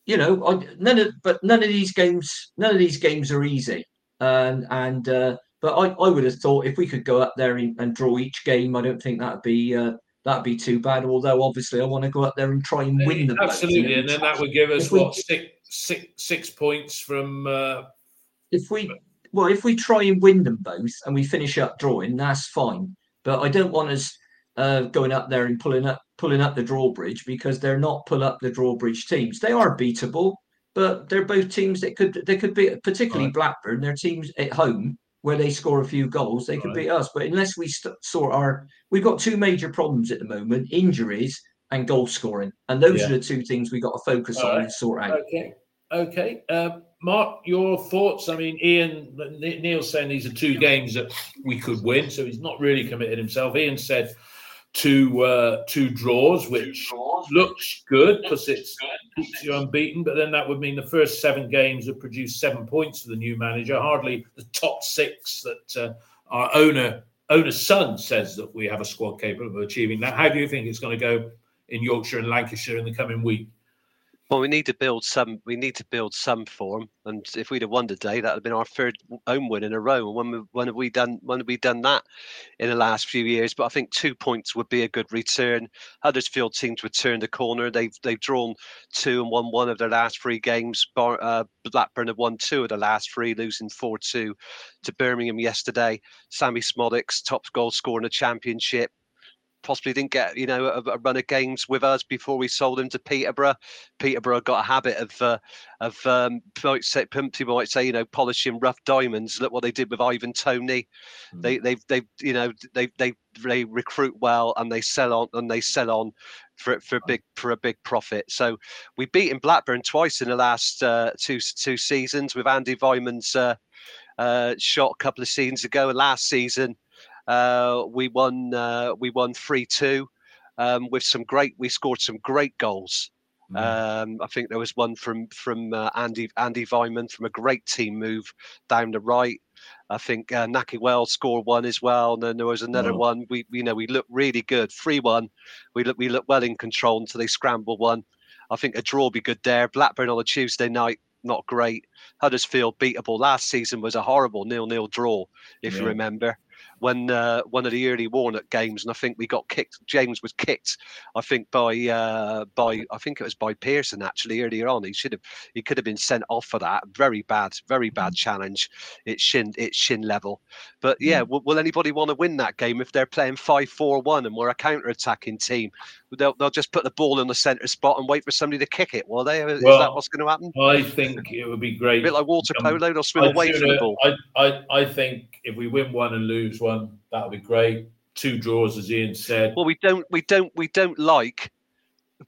you know, I, none of but none of these games none of these games are easy. And and uh, but I, I would have thought if we could go up there and, and draw each game, I don't think that'd be uh, that'd be too bad. Although obviously I want to go up there and try and win them. Absolutely, know. and then that would give us If we- what six six six points from. Uh, if we well if we try and win them both and we finish up drawing that's fine but i don't want us uh, going up there and pulling up pulling up the drawbridge because they're not pull up the drawbridge teams they are beatable but they're both teams that could they could be particularly Right. blackburn they're teams at home where they score a few goals they could Right. beat us but unless we st- sort our we've got two major problems at the moment injuries and goal scoring and those Yeah. are the two things we've got to focus All on right. and sort out Okay. Okay. Um, Mark, your thoughts? I mean, Ian, Ne- Neil's saying these are two games that we could win, so he's not really committed himself. Ian said two uh, two draws, which looks good because it's keeps you unbeaten. But then that would mean the first seven games would produce seven points for the new manager. Hardly the top six that uh, our owner owner's son says that we have a squad capable of achieving that. How do you think it's going to go in Yorkshire and Lancashire in the coming week? Well, we need to build some. We need to build some form, and if we'd have won today, that would have been our third home win in a row. And when when have we done? When have we done that in the last few years? But I think two points would be a good return. Huddersfield seem to have turned the corner. They've they've drawn two and won one of their last three games. Bar, uh, Blackburn have won two of the last three, losing four two to Birmingham yesterday. Sammie Szmodics, top goal scorer in the championship. Possibly didn't get you know a, a, run of games with us before we sold him to Peterborough. Peterborough got a habit of uh, of um, might say, people might say you know polishing rough diamonds. Look what they did with Ivan Toney. Mm. They they they you know they they they recruit well and they sell on and they sell on for for a big for a big profit. So we beaten Blackburn twice in the last uh, two two seasons with Andy Weimann's uh, uh, shot a couple of seasons ago. Last season uh, we won uh, we won three two um, with some great. We scored some great goals. Mm. Um, I think there was one from from uh, Andy Andy Weimann from a great team move down the right. I think uh, Nahki Wells scored one as well, and then there was another oh. one. We you know we looked really good, three one. We look we looked well in control until they scrambled one. I think a draw be good there. Blackburn on a Tuesday night, not great. Huddersfield beatable. Last season was a horrible nil nil draw, if yeah. you remember when uh, one of the early Warnock games, and I think we got kicked. James was kicked, I think by uh, by I think it was by Pearson actually earlier on. He should have he could have been sent off for that. Very bad, very bad mm. challenge. It's shin it's shin level. But yeah, mm. will, will, anybody want to win that game if they're playing five four one and we're a counter attacking team? They'll, they'll just put the ball in the centre spot and wait for somebody to kick it. Will they? Is well, that what's going to happen? I think it would be great. A bit like water polo, they'll swim I'd away from the ball. I, I, I think if we win one and lose one, that would be great. Two draws, as Ian said. Well, we don't, we don't, we don't like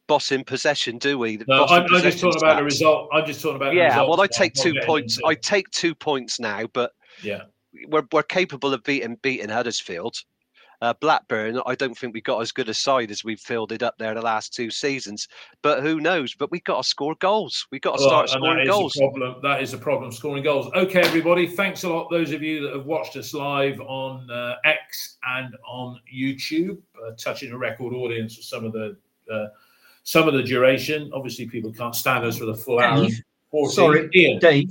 boss in possession, do we? The no, I'm, I'm, just talking about the result. I'm just talking about. Yeah, well, I take two points. I take two points now, but yeah, we're we're capable of beating beating Huddersfield. Uh, Blackburn, I don't think we got as good a side as we've fielded up there the last two seasons. But who knows? But we've got to score goals. We've got to well, start scoring that goals. problem. That is a problem, scoring goals. Okay, everybody. Thanks a lot, those of you that have watched us live on uh, X and on YouTube, uh, touching a record audience for some of the uh, some of the duration. Obviously, people can't stand us for the full hour. Sorry, Ian. Dave.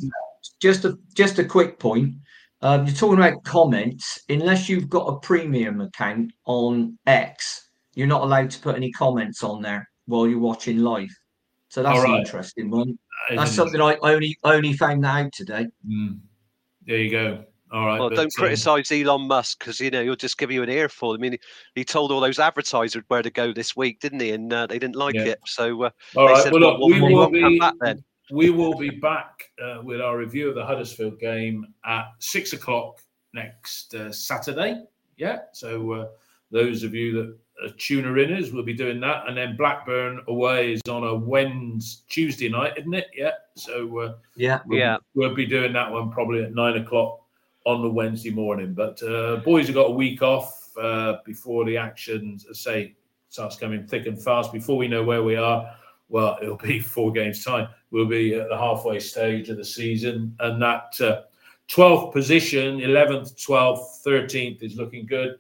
Just a just a quick point. Um, you're talking about comments. Unless you've got a premium account on X, you're not allowed to put any comments on there while you're watching live. So that's right. an interesting one. That's something I only only found out today. Mm. There you go. All right. Well, don't um, criticize Elon Musk because you know he'll just give you an earful. I mean, he told all those advertisers where to go this week, didn't he? And uh, they didn't like yeah. it. So, uh, all right. Said, well, look, we, we will be. Then we will be back uh, with our review of the Huddersfield game at six o'clock next uh, Saturday. Yeah, so uh, those of you that are tuner inners will be doing that, and then Blackburn away is on a Wednesday, Tuesday night, isn't it? Yeah, so uh, yeah, we'll, yeah, we'll be doing that one probably at nine o'clock on the Wednesday morning. But uh, boys have got a week off uh, before the action, say, starts coming thick and fast. Before we know where we are well, it'll be (laughs) four games' time. We'll be at the halfway stage of the season, and that uh, 12th position, 11th, 12th, 13th is looking good.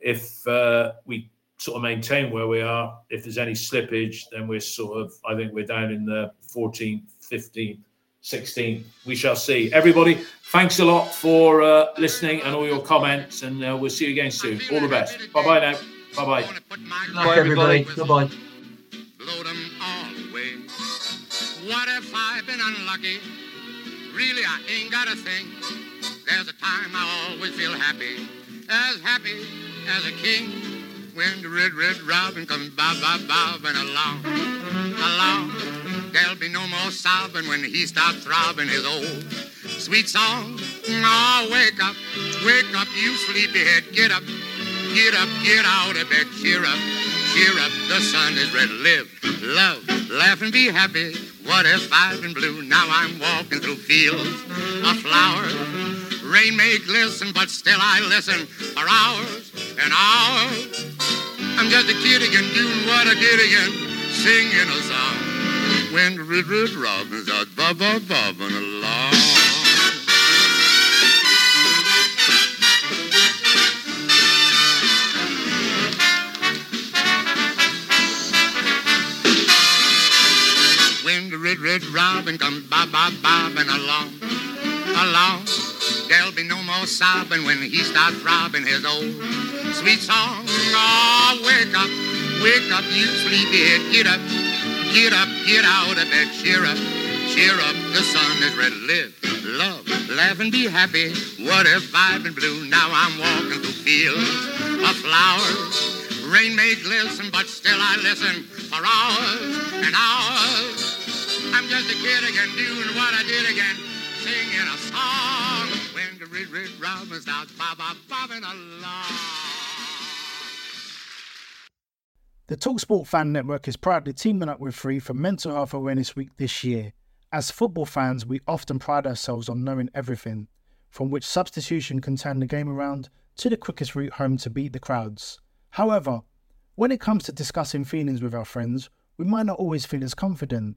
If uh, we sort of maintain where we are, if there's any slippage, then we're sort of, I think we're down in the 14th, 15th, 16th. We shall see. Everybody, thanks a lot for uh, listening and all your comments, and uh, we'll see you again soon. All the best. Bye bye now. Bye bye. Bye, everybody. Bye if I've been unlucky? Really, I ain't got a thing. There's a time I always feel happy, as happy as a king. When the red, red robin comes bob, bob, bobbing along, along. There'll be no more sobbing when he starts throbbing his old sweet song. Oh, wake up, wake up, you sleepyhead. Get up, get up, get out of bed. Cheer up, cheer up. The sun is red. Live, love, laugh, and be happy. What if I've been blue? Now I'm walking through fields of flowers. Rain may glisten, but still I listen for hours and hours. I'm just a kid again, doing what I did again, singing a song. When red, red robins are bob, bobbing along. Red, red robin come bob, bob, bobbing along, along. There'll be no more sobbing when he starts throbbing his old sweet song. Oh, wake up, wake up, you sleepyhead. Get up, get up, get out of bed. Cheer up, cheer up. The sun is red. Live, love, laugh, and be happy. What if I've been blue? Now I'm walking through fields of flowers Rain may glisten, but still I listen for hours and hours. I'm just a kid again, doing what I did again, singing a song. When the red, red robin starts bob, bob, bobbing along. The Talksport Fan Network is proudly teaming up with Free for Mental Health Awareness Week this year. As football fans, we often pride ourselves on knowing everything, from which substitution can turn the game around to the quickest route home to beat the crowds. However, when it comes to discussing feelings with our friends, we might not always feel as confident.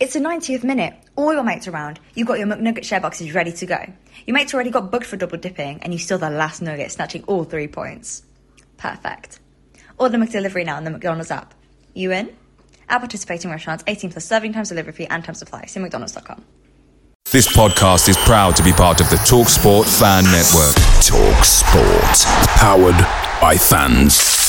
It's the 90th minute. All your mates around. You've got your McNugget share boxes ready to go. Your mates already got booked for double dipping, and you still the last nugget, snatching all three points. Perfect. Order McDelivery now on the McDonald's app. You in? At participating restaurants, 18 plus serving times, delivery fee, and time supply. See McDonald's.com. This podcast is proud to be part of the TalkSport Fan Network. Talk Sport. Powered by fans.